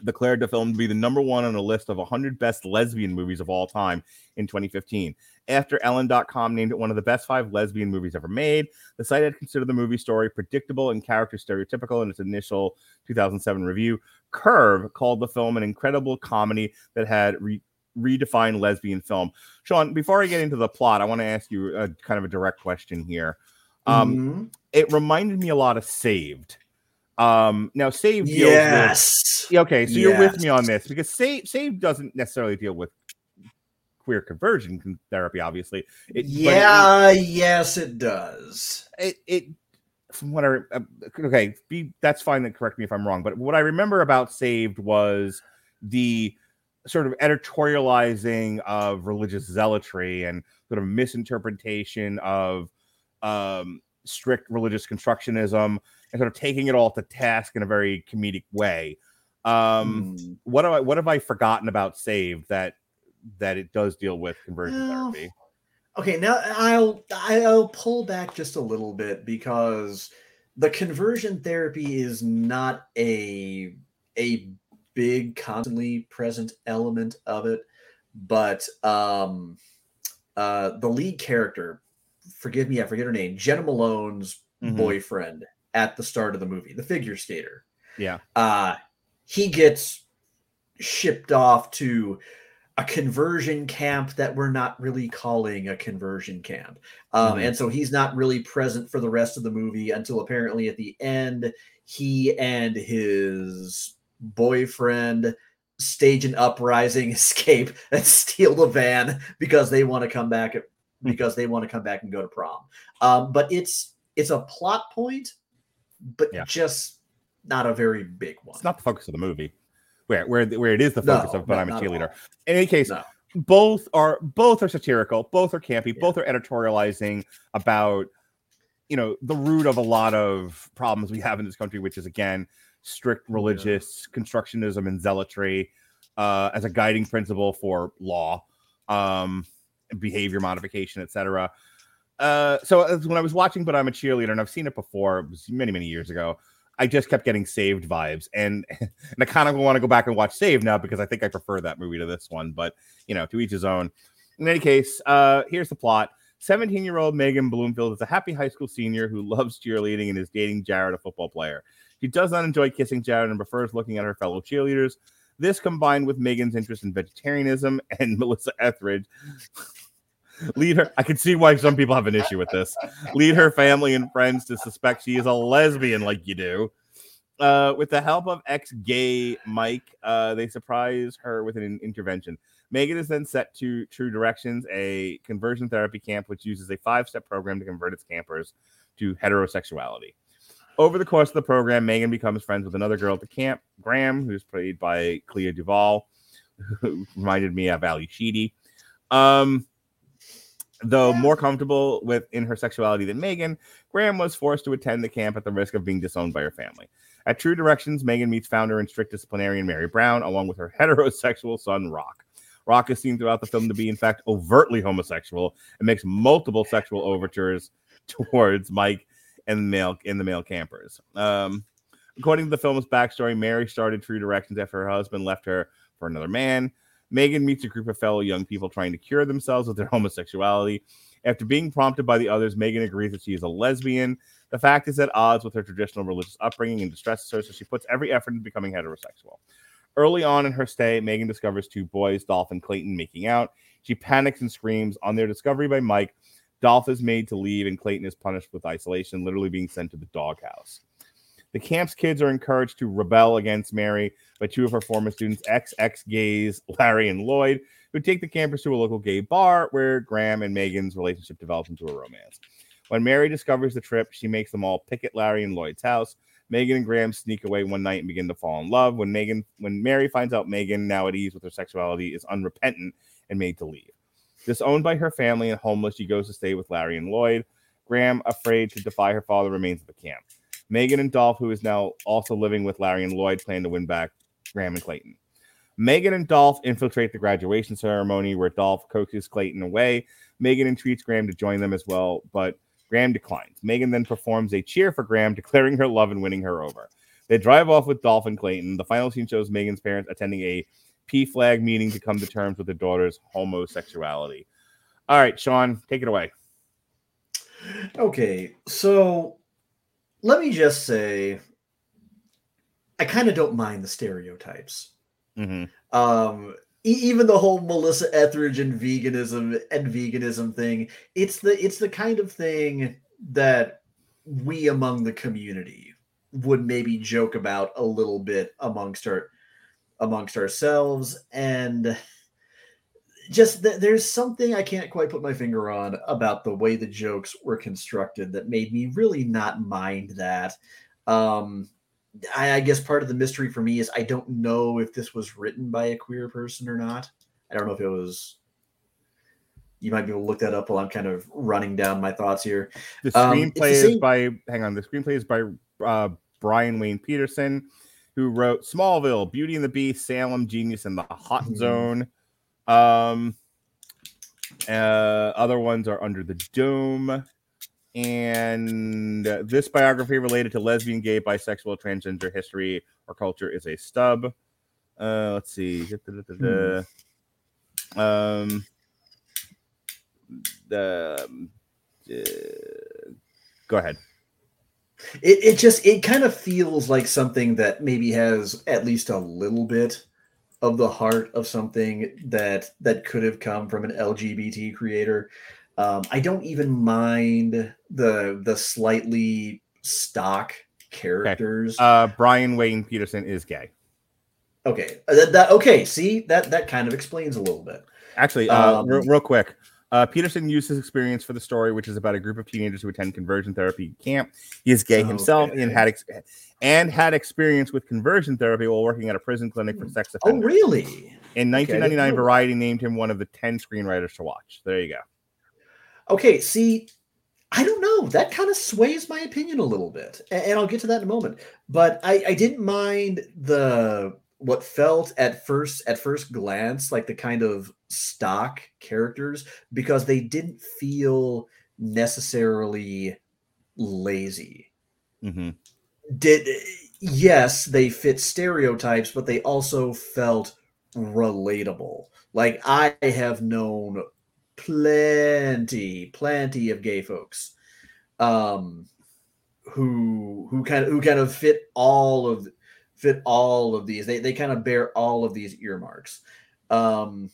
S5: declared the film to be the number one on a list of 100 best lesbian movies of all time in 2015. After Ellen.com named it one of the best five lesbian movies ever made, the site had considered the movie story predictable and character stereotypical in its initial 2007 review. Curve called the film an incredible comedy that had re- redefined lesbian film. Sean, before I get into the plot, I want to ask you a kind of a direct question here. Um,
S6: Mhm.
S5: It reminded me a lot of Saved. Um, now, save deals
S6: yes.
S5: yeah, okay, so you're with me on this because Save Save doesn't necessarily deal with queer conversion therapy, obviously. It, but it-
S6: yeah, yes, it does.
S5: it, it, from what I uh, okay, be that's fine. Then correct me if I'm wrong. But what I remember about Saved was the sort of editorializing of religious zealotry and sort of misinterpretation of um, strict religious constructionism and sort of taking it all to task in a very comedic way. Um,
S6: Hmm.
S5: what have I what have I forgotten about Save that that it does deal with conversion
S6: Well,
S5: therapy?
S6: Okay, now I'll I'll pull back just a little bit because the conversion therapy is not a a big constantly present element of it, but um uh the lead character, forgive me, I forget her name, Jena Malone's
S5: Mhm.
S6: boyfriend at the start of the movie, the figure skater.
S5: Yeah.
S6: Uh he gets shipped off to a conversion camp that we're not really calling a conversion camp. Um,
S5: Mhm.
S6: And so he's not really present for the rest of the movie until apparently at the end, he and his boyfriend stage an uprising, escape, and steal the van because they want to come back at, because they want to come back and go to prom. Um, but it's it's a plot point, but
S5: Yeah.
S6: just not a very big one.
S5: It's not the focus of the movie. Where where where it is the
S6: No,
S5: focus of but
S6: no,
S5: I'm a cheerleader. In any case,
S6: No.
S5: both are both are satirical, both are campy,
S6: Yeah.
S5: both are editorializing about you know the root of a lot of problems we have in this country, which is again strict religious constructionism and zealotry uh, as a guiding principle for law, um, behavior modification, etc. Uh, so as when I was watching, but I'm a cheerleader, and I've seen it before, it was many many years ago. I just kept getting saved vibes, and and I kind of want to go back and watch Save now because I think I prefer that movie to this one. But you know, to each his own. In any case, uh, here's the plot. 17 year old Megan Bloomfield is a happy high school senior who loves cheerleading and is dating Jared, a football player. She does not enjoy kissing Jared and prefers looking at her fellow cheerleaders. This combined with Megan's interest in vegetarianism and Melissa Etheridge lead her. I can see why some people have an issue with this. Lead her family and friends to suspect she is a lesbian, like you do. Uh, with the help of ex-gay Mike, uh, they surprise her with an intervention. Megan is then set to True Directions, a conversion therapy camp which uses a five-step program to convert its campers to heterosexuality. Over the course of the program, Megan becomes friends with another girl at the camp, Graham, who's played by Clea Duvall, who reminded me of Ally Sheedy. Um, though more comfortable with in her sexuality than Megan, Graham was forced to attend the camp at the risk of being disowned by her family. At True Directions, Megan meets founder and strict disciplinarian Mary Brown, along with her heterosexual son Rock. Rock is seen throughout the film to be, in fact, overtly homosexual and makes multiple sexual overtures towards Mike and the male in the male campers. Um, according to the film's backstory, Mary started True Directions after her husband left her for another man. Megan meets a group of fellow young people trying to cure themselves of their homosexuality. After being prompted by the others, Megan agrees that she is a lesbian. The fact is at odds with her traditional religious upbringing and distresses her, so she puts every effort into becoming heterosexual. Early on in her stay, Megan discovers two boys, Dolph and Clayton, making out. She panics and screams. On their discovery by Mike, Dolph is made to leave, and Clayton is punished with isolation, literally being sent to the doghouse. The camp's kids are encouraged to rebel against Mary by two of her former students, ex gays Larry and Lloyd, who take the campers to a local gay bar where Graham and Megan's relationship develops into a romance. When Mary discovers the trip, she makes them all picket Larry and Lloyd's house. Megan and Graham sneak away one night and begin to fall in love. When Megan, when Mary finds out Megan, now at ease with her sexuality, is unrepentant and made to leave. Disowned by her family and homeless, she goes to stay with Larry and Lloyd. Graham, afraid to defy her father, remains at the camp. Megan and Dolph, who is now also living with Larry and Lloyd, plan to win back Graham and Clayton. Megan and Dolph infiltrate the graduation ceremony where Dolph coaxes Clayton away. Megan entreats Graham to join them as well, but Graham declines. Megan then performs a cheer for Graham, declaring her love and winning her over. They drive off with Dolph and Clayton. The final scene shows Megan's parents attending a PFLAG meeting to come to terms with their daughter's homosexuality. All right, Sean, take it away.
S6: Okay, so let me just say, I kind of don't mind the stereotypes.
S5: Mm-hmm.
S6: Um, e- even the whole Melissa Etheridge and veganism and veganism thing. It's the it's the kind of thing that we among the community would maybe joke about a little bit amongst our amongst ourselves and just th- there's something I can't quite put my finger on about the way the jokes were constructed that made me really not mind that. Um, I, I guess part of the mystery for me is I don't know if this was written by a queer person or not. I don't know if it was. You might be able to look that up while I'm kind of running down my thoughts here.
S5: The
S6: Um,
S5: screenplay
S6: the
S5: is
S6: same-
S5: by hang on. The screenplay is by uh, Brian Wayne Peterson, who wrote Smallville, Beauty and the Beast, Salem, Genius, and the Hot
S6: Mhm.
S5: Zone. Um, uh, other ones are Under the Dome, and this biography related to lesbian, gay, bisexual, transgender history or culture is a stub. Uh, let's see. Da-da-da-da-da. Um, the uh, go ahead.
S6: It it just it kind of feels like something that maybe has at least a little bit of the heart of something that that could have come from an LGBT creator. Um, I don't even mind the the slightly stock characters.
S5: Uh, Brian Wayne Peterson is gay.
S6: okay, uh, that, that okay. See that that kind of explains a little bit.
S5: Actually, uh,
S6: Um,
S5: real, real quick, uh, Peterson used his experience for the story, which is about a group of teenagers who attend conversion therapy camp. He is gay himself and
S6: Okay.
S5: had ex- and had experience with conversion therapy while working at a prison clinic for sex offenders.
S6: Oh, really?
S5: In
S6: Okay, I didn't
S5: 1999,
S6: know that.
S5: Variety named him one of the 10 screenwriters to watch. There you go.
S6: Okay, see, I don't know. That kind of sways my opinion a little bit, and, I'll get to that in a moment. But I, I didn't mind the what felt at first at first glance like the kind of stock characters because they didn't feel necessarily lazy.
S5: hmm
S6: Did yes, they fit stereotypes, but they also felt relatable. Like I have known plenty, plenty of gay folks um who who kind of who kind of fit all of fit all of these. They they kind of bear all of these earmarks. Um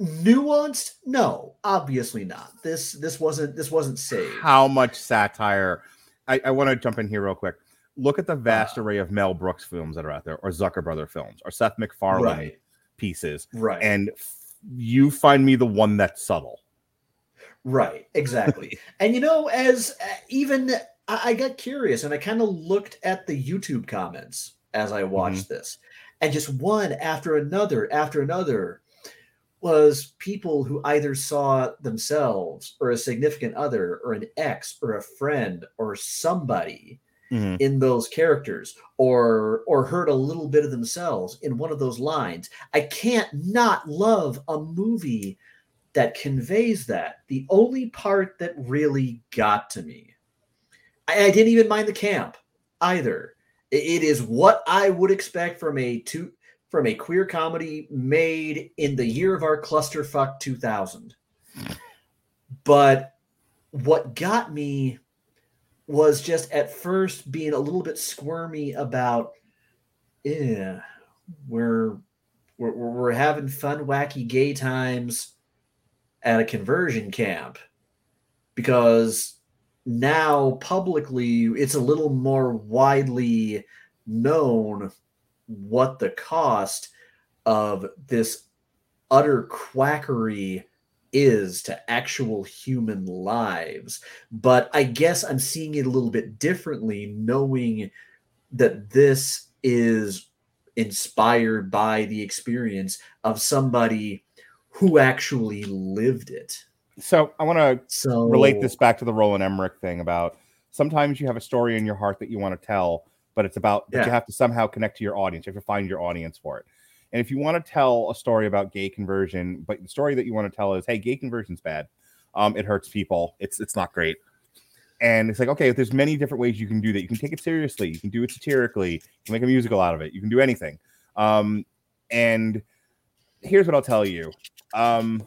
S6: nuanced? No, obviously not. This this wasn't this wasn't saved.
S5: How much satire? I, I want to jump in here real quick. Look at the vast
S6: Uh,
S5: array of Mel Brooks films that are out there, or Zucker Brother films, or Seth MacFarlane
S6: Right.
S5: pieces,
S6: Right.
S5: and f- you find me the one that's subtle.
S6: Right, exactly. and you know, as uh, even I, I got curious and I kind of looked at the YouTube comments as I watched this, and just one after another after another was people who either saw themselves or a significant other or an ex or a friend or somebody
S5: Mhm.
S6: in those characters or or heard a little bit of themselves in one of those lines. I can't not love a movie that conveys that. The only part that really got to me i, I didn't even mind the camp either. I- it is what i would expect from a two from a queer comedy made in the year of our clusterfuck 2000 but what got me was just at first being a little bit squirmy about yeah we're we're, we're having fun, wacky, gay times at a conversion camp. Because now publicly it's a little more widely known what the cost of this utter quackery is to actual human lives. But I guess I'm seeing it a little bit differently, knowing that this is inspired by the experience of somebody who actually lived it.
S5: So I want to
S6: So
S5: relate this back to the Roland Emmerich thing about sometimes you have a story in your heart that you want to tell, but it's about but you have to somehow connect to your audience. You have to find your audience for it. And if you want to tell a story about gay conversion, but the story that you want to tell is, hey, gay conversion's bad. Um, it hurts people. It's it's not great. And it's like, okay, there's many different ways you can do that. You can take it seriously. You can do it satirically. You can make a musical out of it. You can do anything. Um, and here's what I'll tell you. Um,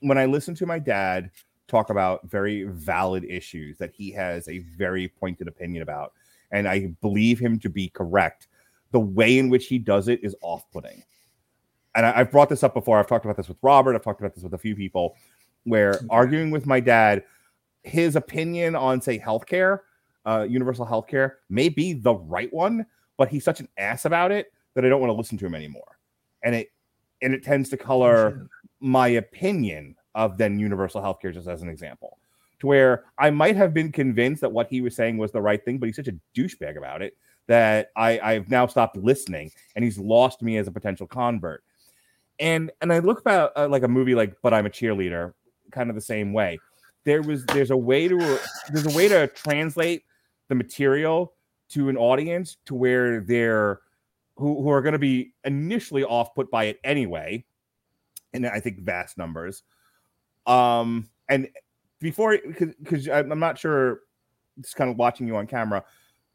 S5: when I listen to my dad talk about very valid issues that he has a very pointed opinion about, and I believe him to be correct, the way in which he does it is off putting. And I, I've brought this up before. I've talked about this with Robert. I've talked about this with a few people where arguing with my dad, his opinion on, say, healthcare, uh, universal healthcare, may be the right one, but he's such an ass about it that I don't want to listen to him anymore. And it and it tends to color my opinion of then universal healthcare, just as an example, to where I might have been convinced that what he was saying was the right thing, but he's such a douchebag about it that I, I've now stopped listening, and he's lost me as a potential convert. And and I look about uh, like a movie like But I'm a Cheerleader, kind of the same way. There was there's a way to there's a way to translate the material to an audience to where they're who, who are going to be initially off put by it anyway and i think vast numbers um and before because i'm not sure just kind of watching you on camera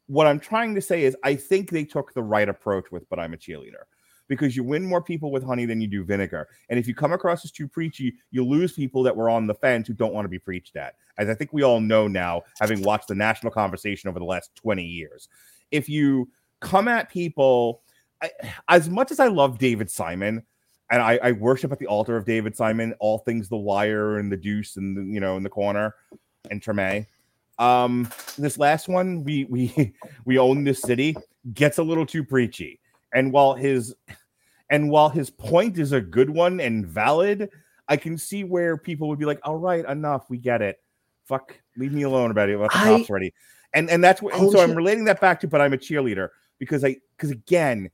S5: what i'm trying to say is i think they took the right approach with but i'm a cheerleader. Because you win more people with honey than you do vinegar. And if you come across as too preachy you lose people that were on the fence who don't want to be preached at. As i think we all know now having watched the national conversation over the last 20 years if you come at people I, as much as I love David Simon, and I, I worship at the altar of David Simon, all things the wire and the deuce and the, you know in the corner and Treme. Um, this last one, we we we own this city, gets a little too preachy. And while his and while his point is a good one and valid, I can see where people would be like, "All right, enough, we get it. Fuck, leave me alone about it. The cops ready." And and that's what. And so I'm relating that back to, but I'm a cheerleader because I because again,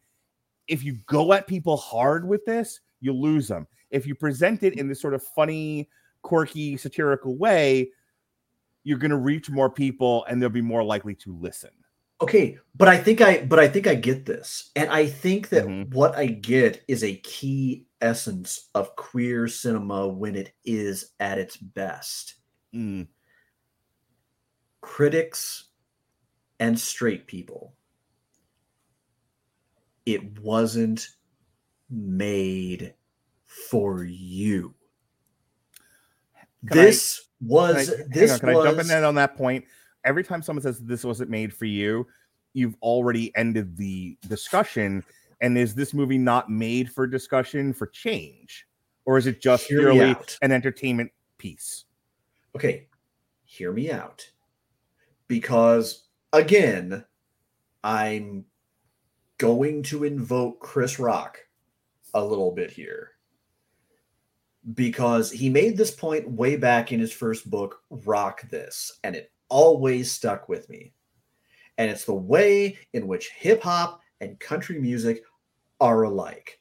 S5: if you go at people hard with this, you lose them. If you present it in this sort of funny, quirky, satirical way, you're going to reach more people and they'll be more likely to listen.
S6: Okay, but I think I but I think I get this. And I think that
S5: Mhm.
S6: what I get is a key essence of queer cinema when it is at its best.
S5: Mm,
S6: Critics and straight people. It wasn't made for you.
S5: Can I-
S6: this
S5: Can
S6: was
S5: I,
S6: this
S5: on, can
S6: was
S5: I jump in on that point? Every time someone says this wasn't made for you, you've already ended the discussion. And is this movie not made for discussion for change? Or is it just purely
S6: out.
S5: an entertainment piece?
S6: okay, hear me out. Because again, I'm going to invoke Chris Rock a little bit here. Because he made this point way back in his first book, Rock This, and it always stuck with me. And it's the way in which hip hop and country music are alike.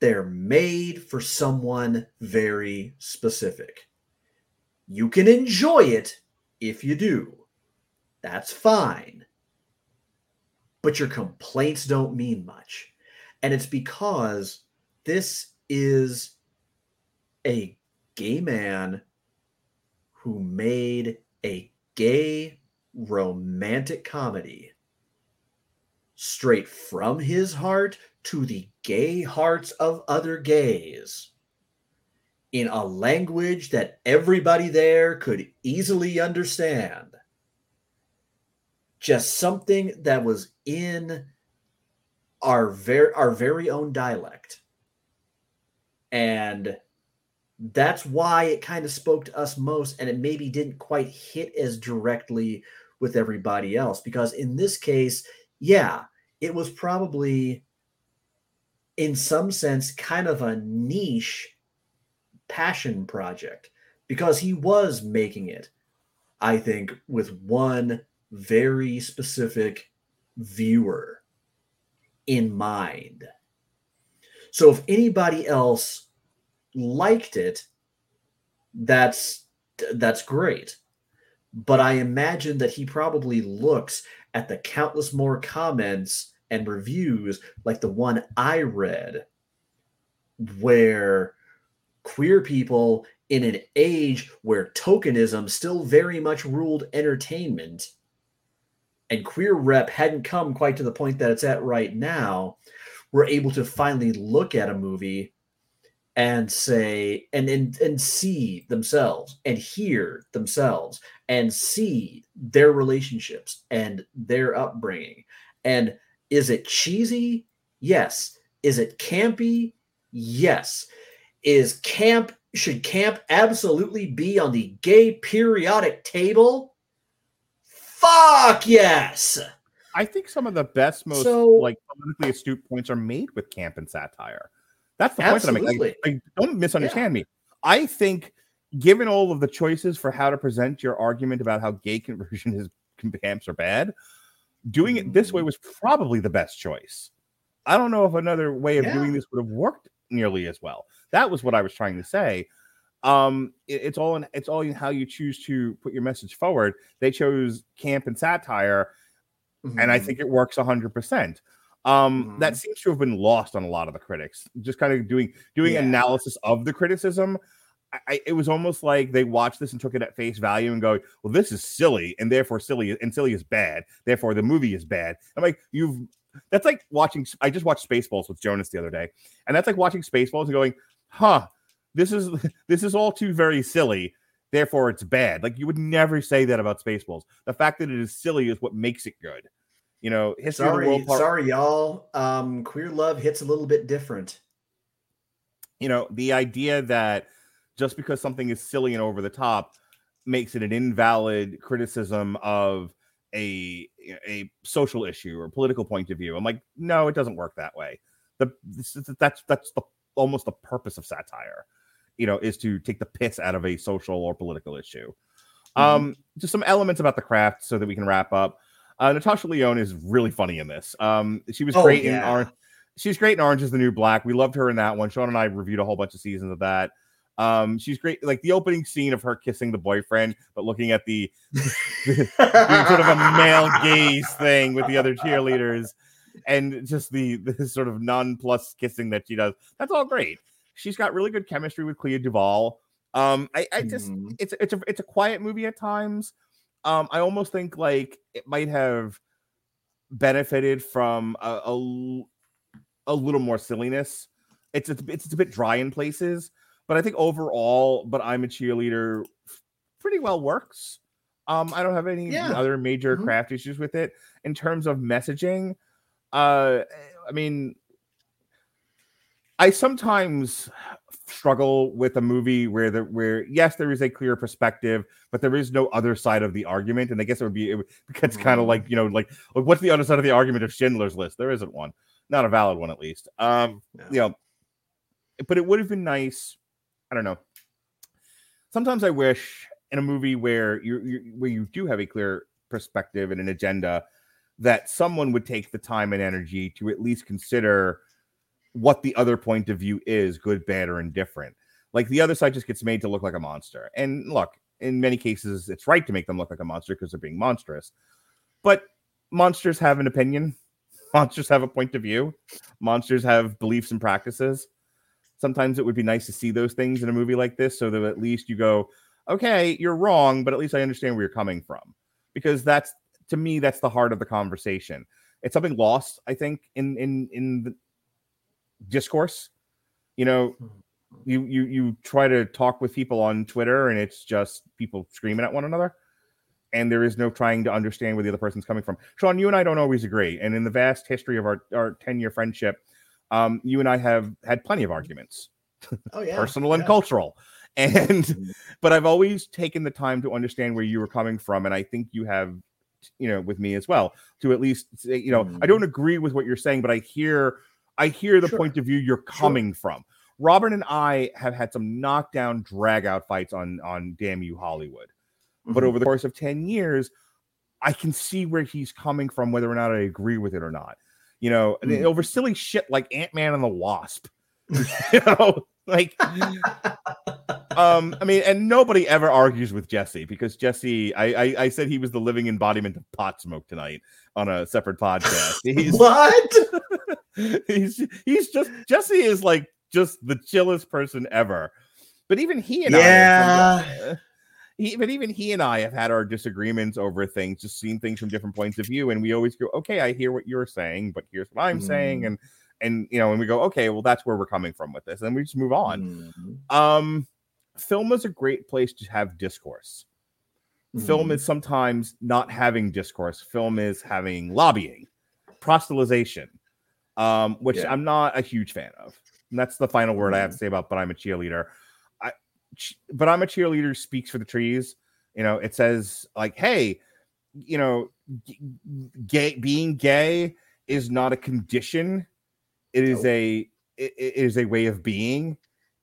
S6: They're made for someone very specific. You can enjoy it if you do. That's fine. But your complaints don't mean much. And it's because this is a gay man who made a gay romantic comedy straight from his heart to the gay hearts of other gays in a language that everybody there could easily understand. Just something that was in our very our very own dialect. And that's why it kind of spoke to us most and it maybe didn't quite hit as directly with everybody else because in this case, yeah, it was probably in some sense kind of a niche passion project because he was making it I think with one very specific viewer in mind. So if anybody else liked it, that's that's great. But I imagine that he probably looks at the countless more comments and reviews like the one I read where queer people in an age where tokenism still very much ruled entertainment and queer rep hadn't come quite to the point that it's at right now, we're able to finally look at a movie and say and and, and see themselves and hear themselves and see their relationships and their upbringing. And is it cheesy? Yes. Is it campy? Yes. Is camp should camp absolutely be on the gay periodic table? Fuck yes.
S5: I think some of the best, most
S6: So-
S5: like politically astute points are made with camp and satire. That's the point that I'm making. Like, like, don't misunderstand me. I think, given all of the choices for how to present your argument about how gay conversion is camps are bad, doing it this way
S6: Mm.
S5: was probably the best choice. I don't know if another way of
S6: Yeah.
S5: doing this would have worked nearly as well. That was what I was trying to say. Um, it- it's all in it's all in how you choose to put your message forward. They chose camp and satire, and I
S6: Mhm.
S5: think it works 100%. Um, that seems to have been lost on a lot of the critics. Just kind of doing doing
S6: Yeah.
S5: analysis of the criticism. I, I, it was almost like they watched this and took it at face value and go, "Well, this is silly, and therefore silly, and silly is bad. Therefore, the movie is bad." I'm like, "You've." That's like watching. I just watched Spaceballs with Jonas the other day, and that's like watching Spaceballs and going, "Huh, this is this is all too very silly." Therefore, it's bad. Like you would never say that about Spaceballs. The fact that it is silly is what makes it good. You know, history of the
S6: Sorry,
S5: world part.
S6: sorry, y'all. Um, queer love hits a little bit different.
S5: you know the idea that just because something is silly and over the top makes it an invalid criticism of a a social issue or political point of view i'm like no it doesn't work that way the that's that's the almost the purpose of satire you know is to take the piss out of a social or political issue um just some elements about the craft so that we can wrap up uh natasha lyonne is really funny in this um she was
S6: Oh,
S5: great in
S6: yeah.
S5: our she's great in Orange is the New Black. We loved her in that one. Sean and I reviewed a whole bunch of seasons of that. Um, she's great. Like the opening scene of her kissing the boyfriend, but looking at the, the sort of a male gaze thing with the other cheerleaders, and just the the sort of non-plus kissing that she does. That's all great. She's got really good chemistry with Clea Duvall. Um, I, I just
S6: Mhm.
S5: it's it's a it's a quiet movie at times. Um, I almost think like it might have benefited from a a little more silliness. It's it's, it's a bit dry in places, but I think overall, but I'm a cheerleader pretty well works. Um, I don't have any
S6: Yeah.
S5: other major
S6: Mhm.
S5: craft issues with it in terms of messaging. Uh, I mean, I sometimes struggle with a movie where the where yes, there is a clear perspective, but there is no other side of the argument. And I guess it would be it gets kind of like you know like like what's the other side of the argument of Schindler's List? There isn't one, not a valid one at least. Um,
S6: No.
S5: you know, but it would have been nice. I don't know. Sometimes I wish in a movie where you you where you do have a clear perspective and an agenda that someone would take the time and energy to at least consider what the other point of view is, good, bad, or indifferent. Like the other side just gets made to look like a monster. And look, in many cases, it's right to make them look like a monster because they're being monstrous. But monsters have an opinion. Monsters have a point of view. Monsters have beliefs and practices. Sometimes it would be nice to see those things in a movie like this so that at least you go, okay, you're wrong, but at least I understand where you're coming from. Because that's to me, that's the heart of the conversation. It's something lost, I think, in in in the discourse. You know, you you you try to talk with people on Twitter and it's just people screaming at one another. and there is no trying to understand where the other person's coming from. Sean, you and I don't always agree, and in the vast history of our our ten year friendship, um, you and I have had plenty of arguments,
S6: Oh yeah,
S5: personal and cultural, and
S6: Mhm.
S5: but I've always taken the time to understand where you were coming from, and I think you have, you know, with me as well. To at least, say, you know, I
S6: Mhm.
S5: don't agree with what you're saying, but I hear, I hear the
S6: Sure.
S5: point of view you're coming from. Robert and I have had some knockdown, drag out fights on on Damn You Hollywood, but
S6: Mhm.
S5: over the course of ten years, I can see where he's coming from, whether or not I agree with it or not. You know, and
S6: Mm.
S5: over silly shit like Ant Man and the Wasp. you know, like um, I mean, and nobody ever argues with Jesse because Jesse, I, I, I said he was the living embodiment of pot smoke tonight on a separate podcast. He's,
S6: what?
S5: he's, he's just Jesse is like just the chillest person ever. But even he and I,
S6: Yeah.
S5: have- he, but even he and I have had our disagreements over things, just seeing things from different points of view, and we always go, "Okay, I hear what you're saying, but here's what I'm saying,"
S6: Mm.
S5: and and you know, and we go, "Okay, well, that's where we're coming from with this," and we just move on
S6: Mhm.
S5: um film is a great place to have discourse film
S6: Mhm.
S5: is sometimes not having discourse film is having lobbying proselytization um which
S6: Yeah.
S5: i'm not a huge fan of and that's the final word i
S6: Mm-hmm.
S5: have to say about but i'm a cheerleader i ch- but i'm a cheerleader speaks for the trees you know it says like hey you know gay being gay is not a condition it is
S6: Nope.
S5: a it, it is a way of being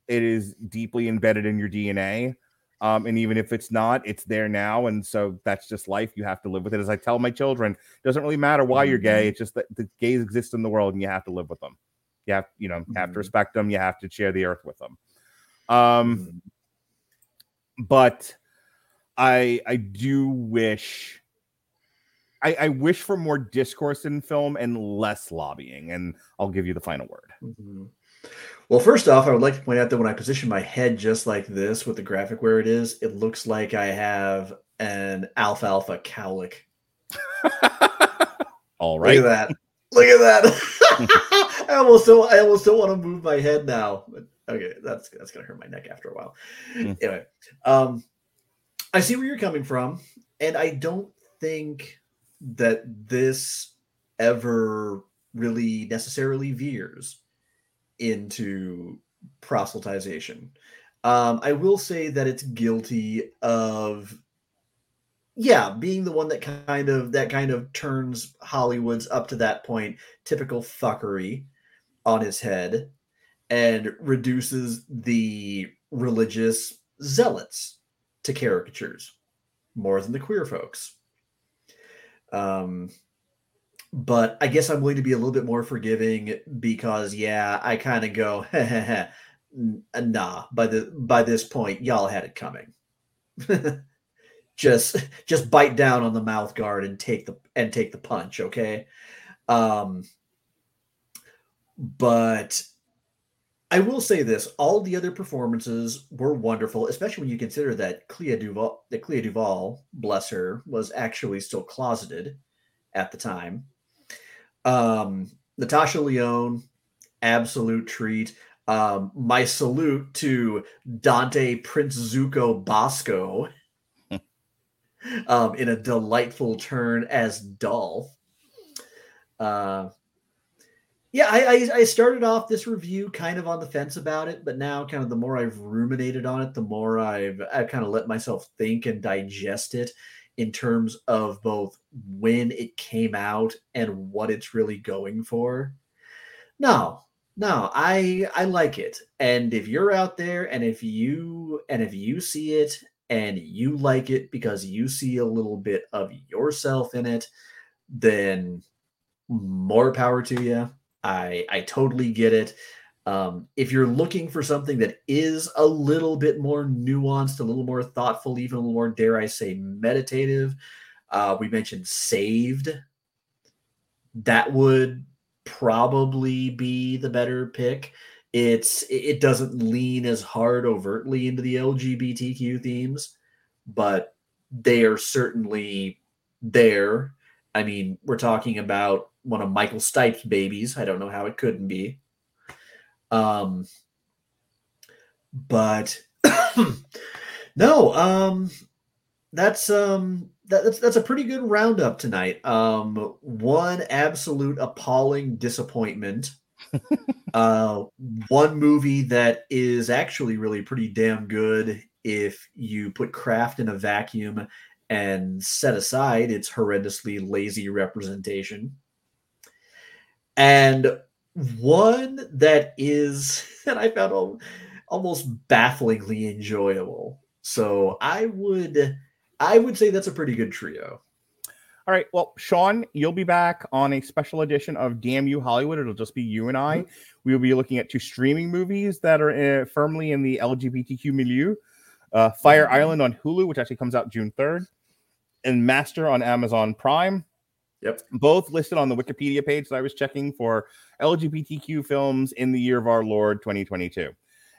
S5: it is deeply embedded in your dna um, and even if it's not it's there now. And so that's just life. You have to live with it. As i tell my children it doesn't really matter why you're gay. It's just that the gays exist in the world and you have to live with them. You have you know you have to
S6: Mhm.
S5: respect them. You have to share the earth with them. Um
S6: Mhm.
S5: but I I do wish I, I wish for more discourse in film and less lobbying, and I'll give you the final word.
S6: Mhm. Well, first off, I would like to point out that when I position my head just like this with the graphic where it is, it looks like I have an alfalfa cowlick.
S5: All right.
S6: Look at that. Look at that. I almost don't I almost don't want to move my head now. But okay, that's that's gonna hurt my neck after a while.
S5: Mm.
S6: Anyway, um I see where you're coming from, and I don't think that this ever really necessarily veers into proselytization. Um, I will say that it's guilty of yeah, being the one that kind of that kind of turns Hollywood's up to that point typical fuckery on his head and reduces the religious zealots to caricatures more than the queer folks. Um but I guess I'm willing to be a little bit more forgiving because yeah, I kind of go nah, by the by this point y'all had it coming. just just bite down on the mouth guard and take the and take the punch okay um but i will say this all the other performances were wonderful especially when you consider that clea duvall that clea duvall bless her was actually still closeted at the time um natasha lyonne absolute treat um my salute to dante prince zuko basco um, in a delightful turn as Dolph. Uh, yeah, I, I, I started off this review kind of on the fence about it, but now, kind of the more I've ruminated on it, the more I've I've kind of let myself think and digest it in terms of both when it came out and what it's really going for. No, no, I I like it, and if you're out there and if you and if you see it and you like it because you see a little bit of yourself in it, then more power to you. I I totally get it. Um, if you're looking for something that is a little bit more nuanced, a little more thoughtful, even a little more, dare I say, meditative, uh, we mentioned Saved. That would probably be the better pick. It's it doesn't lean as hard overtly into the lgbtq themes but they are certainly there. I mean we're talking about one of michael stipe's babies. I don't know how it couldn't be um but no um that's um that, that's that's a pretty good roundup tonight. Um, one absolute appalling disappointment. uh, one movie that is actually really pretty damn good if you put craft in a vacuum and set aside its horrendously lazy representation. And one that is that I found al- almost bafflingly enjoyable. So I would I would say that's a pretty good trio.
S5: All right. Well, Sean, you'll be back on a special edition of Damn You Hollywood. It'll just be you and I.
S6: Mm-hmm.
S5: We will be looking at two streaming movies that are uh, firmly in the LGBTQ milieu. Uh, Fire
S6: Mhm.
S5: Island on Hulu, which actually comes out June 3rd, and Master on Amazon Prime.
S6: Yep.
S5: Both listed on the Wikipedia page that I was checking for LGBTQ films in the year of our Lord 2022.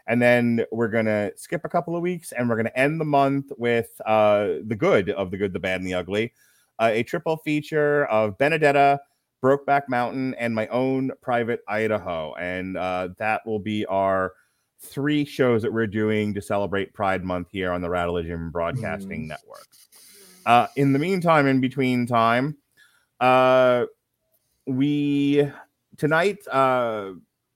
S5: And then we're going to skip a couple of weeks and we're going to end the month with uh, The Good of The Good, the Bad, and the Ugly, uh, a triple feature of Benedetta, Brokeback Mountain, and my own private Idaho. And uh, that will be our three shows that we're doing to celebrate Pride Month here on the Radulich Broadcasting Network. Uh, in the meantime, in between time, uh, we tonight, uh,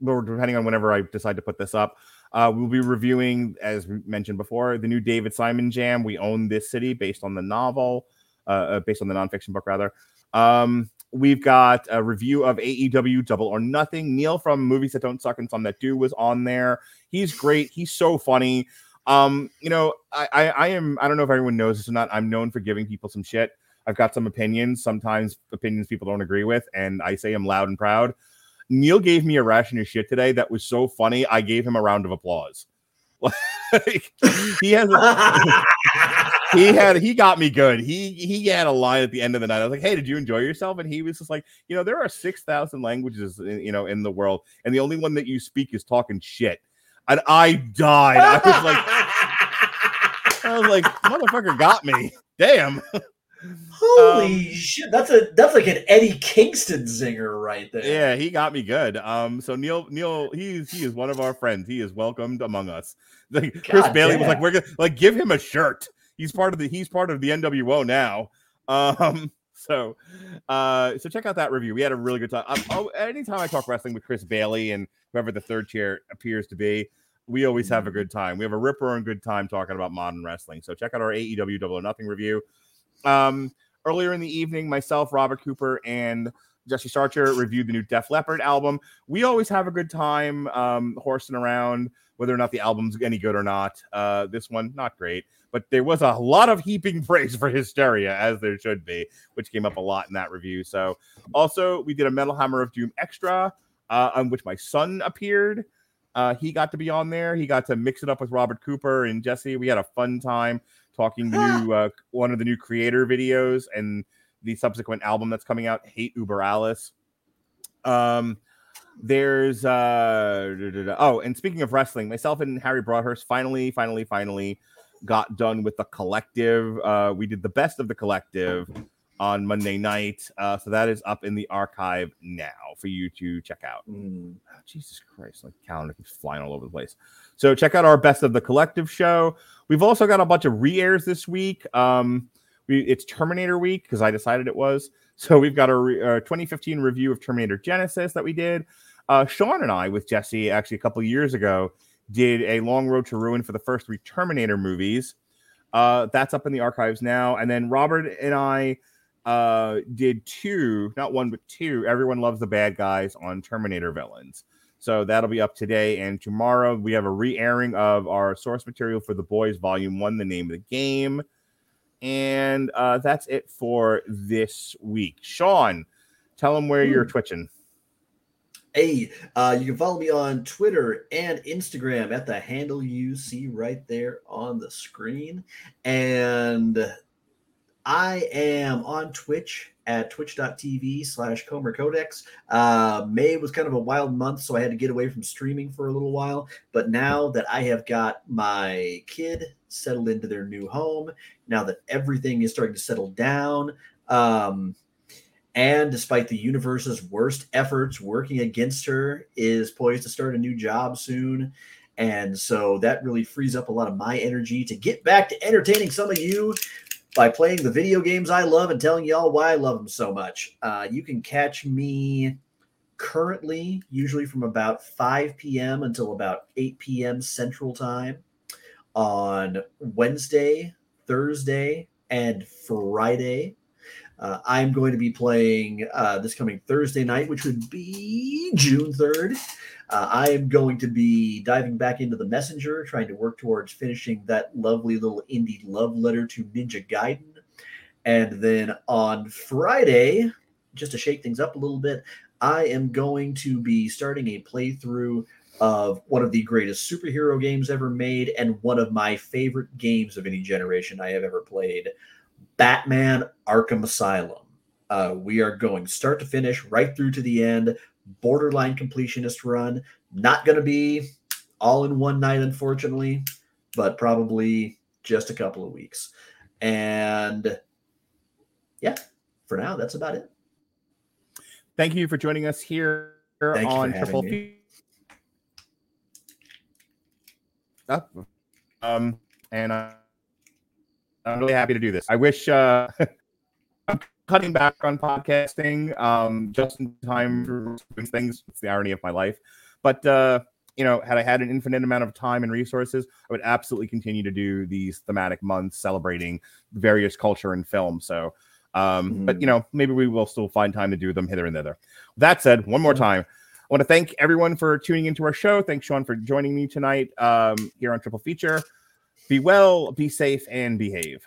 S5: or depending on whenever I decide to put this up, uh, we'll be reviewing, as we mentioned before, the new David Simon Jam. We own this city based on the novel, uh, uh, based on the nonfiction book, rather. Um, we've got a review of AEW Double or Nothing. Neil from Movies That Don't Suck and Some That Do was on there. He's great. He's so funny. Um, you know, I, I, I am. I don't know if everyone knows this or not. I'm known for giving people some shit. I've got some opinions. Sometimes opinions people don't agree with, and I say them loud and proud. Neil gave me a ration of shit today that was so funny. I gave him a round of applause. Like, he has a, he had he got me good. He he had a line at the end of the night. I was like, "Hey, did you enjoy yourself?" And he was just like, "You know, there are six thousand languages, in, you know, in the world, and the only one that you speak is talking shit." And I died. I was like, I was like, "Motherfucker got me." Damn.
S6: Holy
S5: Um,
S6: shit! That's a that's like an Eddie Kingston zinger right there.
S5: Yeah, he got me good. Um, so Neil, Neil, he's he is one of our friends. He is welcomed among us. Like Chris
S6: God
S5: Bailey was like, we're gonna like give him a shirt. He's part of the he's part of the NWO now. Um, so uh, so check out that review. We had a really good time. Um, oh, anytime I talk wrestling with Chris Bailey and whoever the third chair appears to be, we always have a good time. We have a ripper and good time talking about modern wrestling. So check out our AEW Double or Nothing review. Um, earlier in the evening, myself, Robert Cooper, and Jesse Starcher reviewed the new Def Leppard album. We always have a good time um, horsing around whether or not the album's any good or not. Uh, this one, not great, but there was a lot of heaping praise for Hysteria, as there should be, which came up a lot in that review. So, also, we did a Metal Hammer of Doom extra, uh, on which my son appeared. Uh, he got to be on there. He got to mix it up with Robert Cooper and Jesse. We had a fun time talking new uh, one of the new Kreator videos and the subsequent album that's coming out, Hate Über Alles. Um, there's uh da, da, da. oh, and speaking of wrestling, myself and Harry Broadhurst finally, finally, finally got done with the collective. Uh, we did the best of the collective on Monday night. Uh, so that is up in the archive now for you to check out.
S6: Mm.
S5: Oh, Jesus Christ, like calendar keeps flying all over the place. So check out our best of the collective show. We've also got a bunch of re-airs this week. Um, we, it's Terminator week because I decided it was. So we've got a, re, a 2015 review of Terminator Genisys that we did. Uh, Sean and I with Jesse actually a couple years ago did a long road to ruin for the first three Terminator movies. Uh, that's up in the archives now. And then Robert and I uh, did two, not one, but two. Everyone loves the bad guys on Terminator villains. So that'll be up today and tomorrow. We have a re-airing of our source material for The Boys Volume One, the name of the game, and uh, that's it for this week. Sean, tell them where you're
S6: Hmm.
S5: twitching.
S6: Hey, uh, you can follow me on Twitter and Instagram at the handle you see right there on the screen. And I am on Twitch at twitch.tv slash Comer Codex. Uh, May was kind of a wild month, so I had to get away from streaming for a little while. But now that I have got my kid settled into their new home, now that everything is starting to settle down, um, and despite the universe's worst efforts working against her, is poised to start a new job soon. And so that really frees up a lot of my energy to get back to entertaining some of you. By playing the video games I love and telling y'all why I love them so much. Uh, you can catch me currently, usually from about 5 p.m. until about 8 p.m. Central Time on Wednesday, Thursday, and Friday. Uh, I'm going to be playing uh, this coming Thursday night, which would be June 3rd. Uh, I am going to be diving back into the messenger, trying to work towards finishing that lovely little indie love letter to Ninja Gaiden. And then on Friday, just to shake things up a little bit, I am going to be starting a playthrough of one of the greatest superhero games ever made and one of my favorite games of any generation I have ever played Batman Arkham Asylum. Uh, we are going start to finish, right through to the end, borderline completionist run. Not going to be all in one night, unfortunately, but probably just a couple of weeks. And yeah, for now, that's about it.
S5: Thank you for joining us here
S6: Thank
S5: on Triple
S6: me.
S5: Up. Um, and I'm really happy to do this. I wish uh, cutting back on podcasting um, just in time for things. It's the irony of my life. But uh, you know, had I had an infinite amount of time and resources, I would absolutely continue to do these thematic months celebrating various culture and film. So, um, but you know, maybe we will still find time to do them hither and thither. That said, one more time, I want to thank everyone for tuning into our show. Thanks, Sean, for joining me tonight um, here on Triple Feature. Be well, be safe, and behave.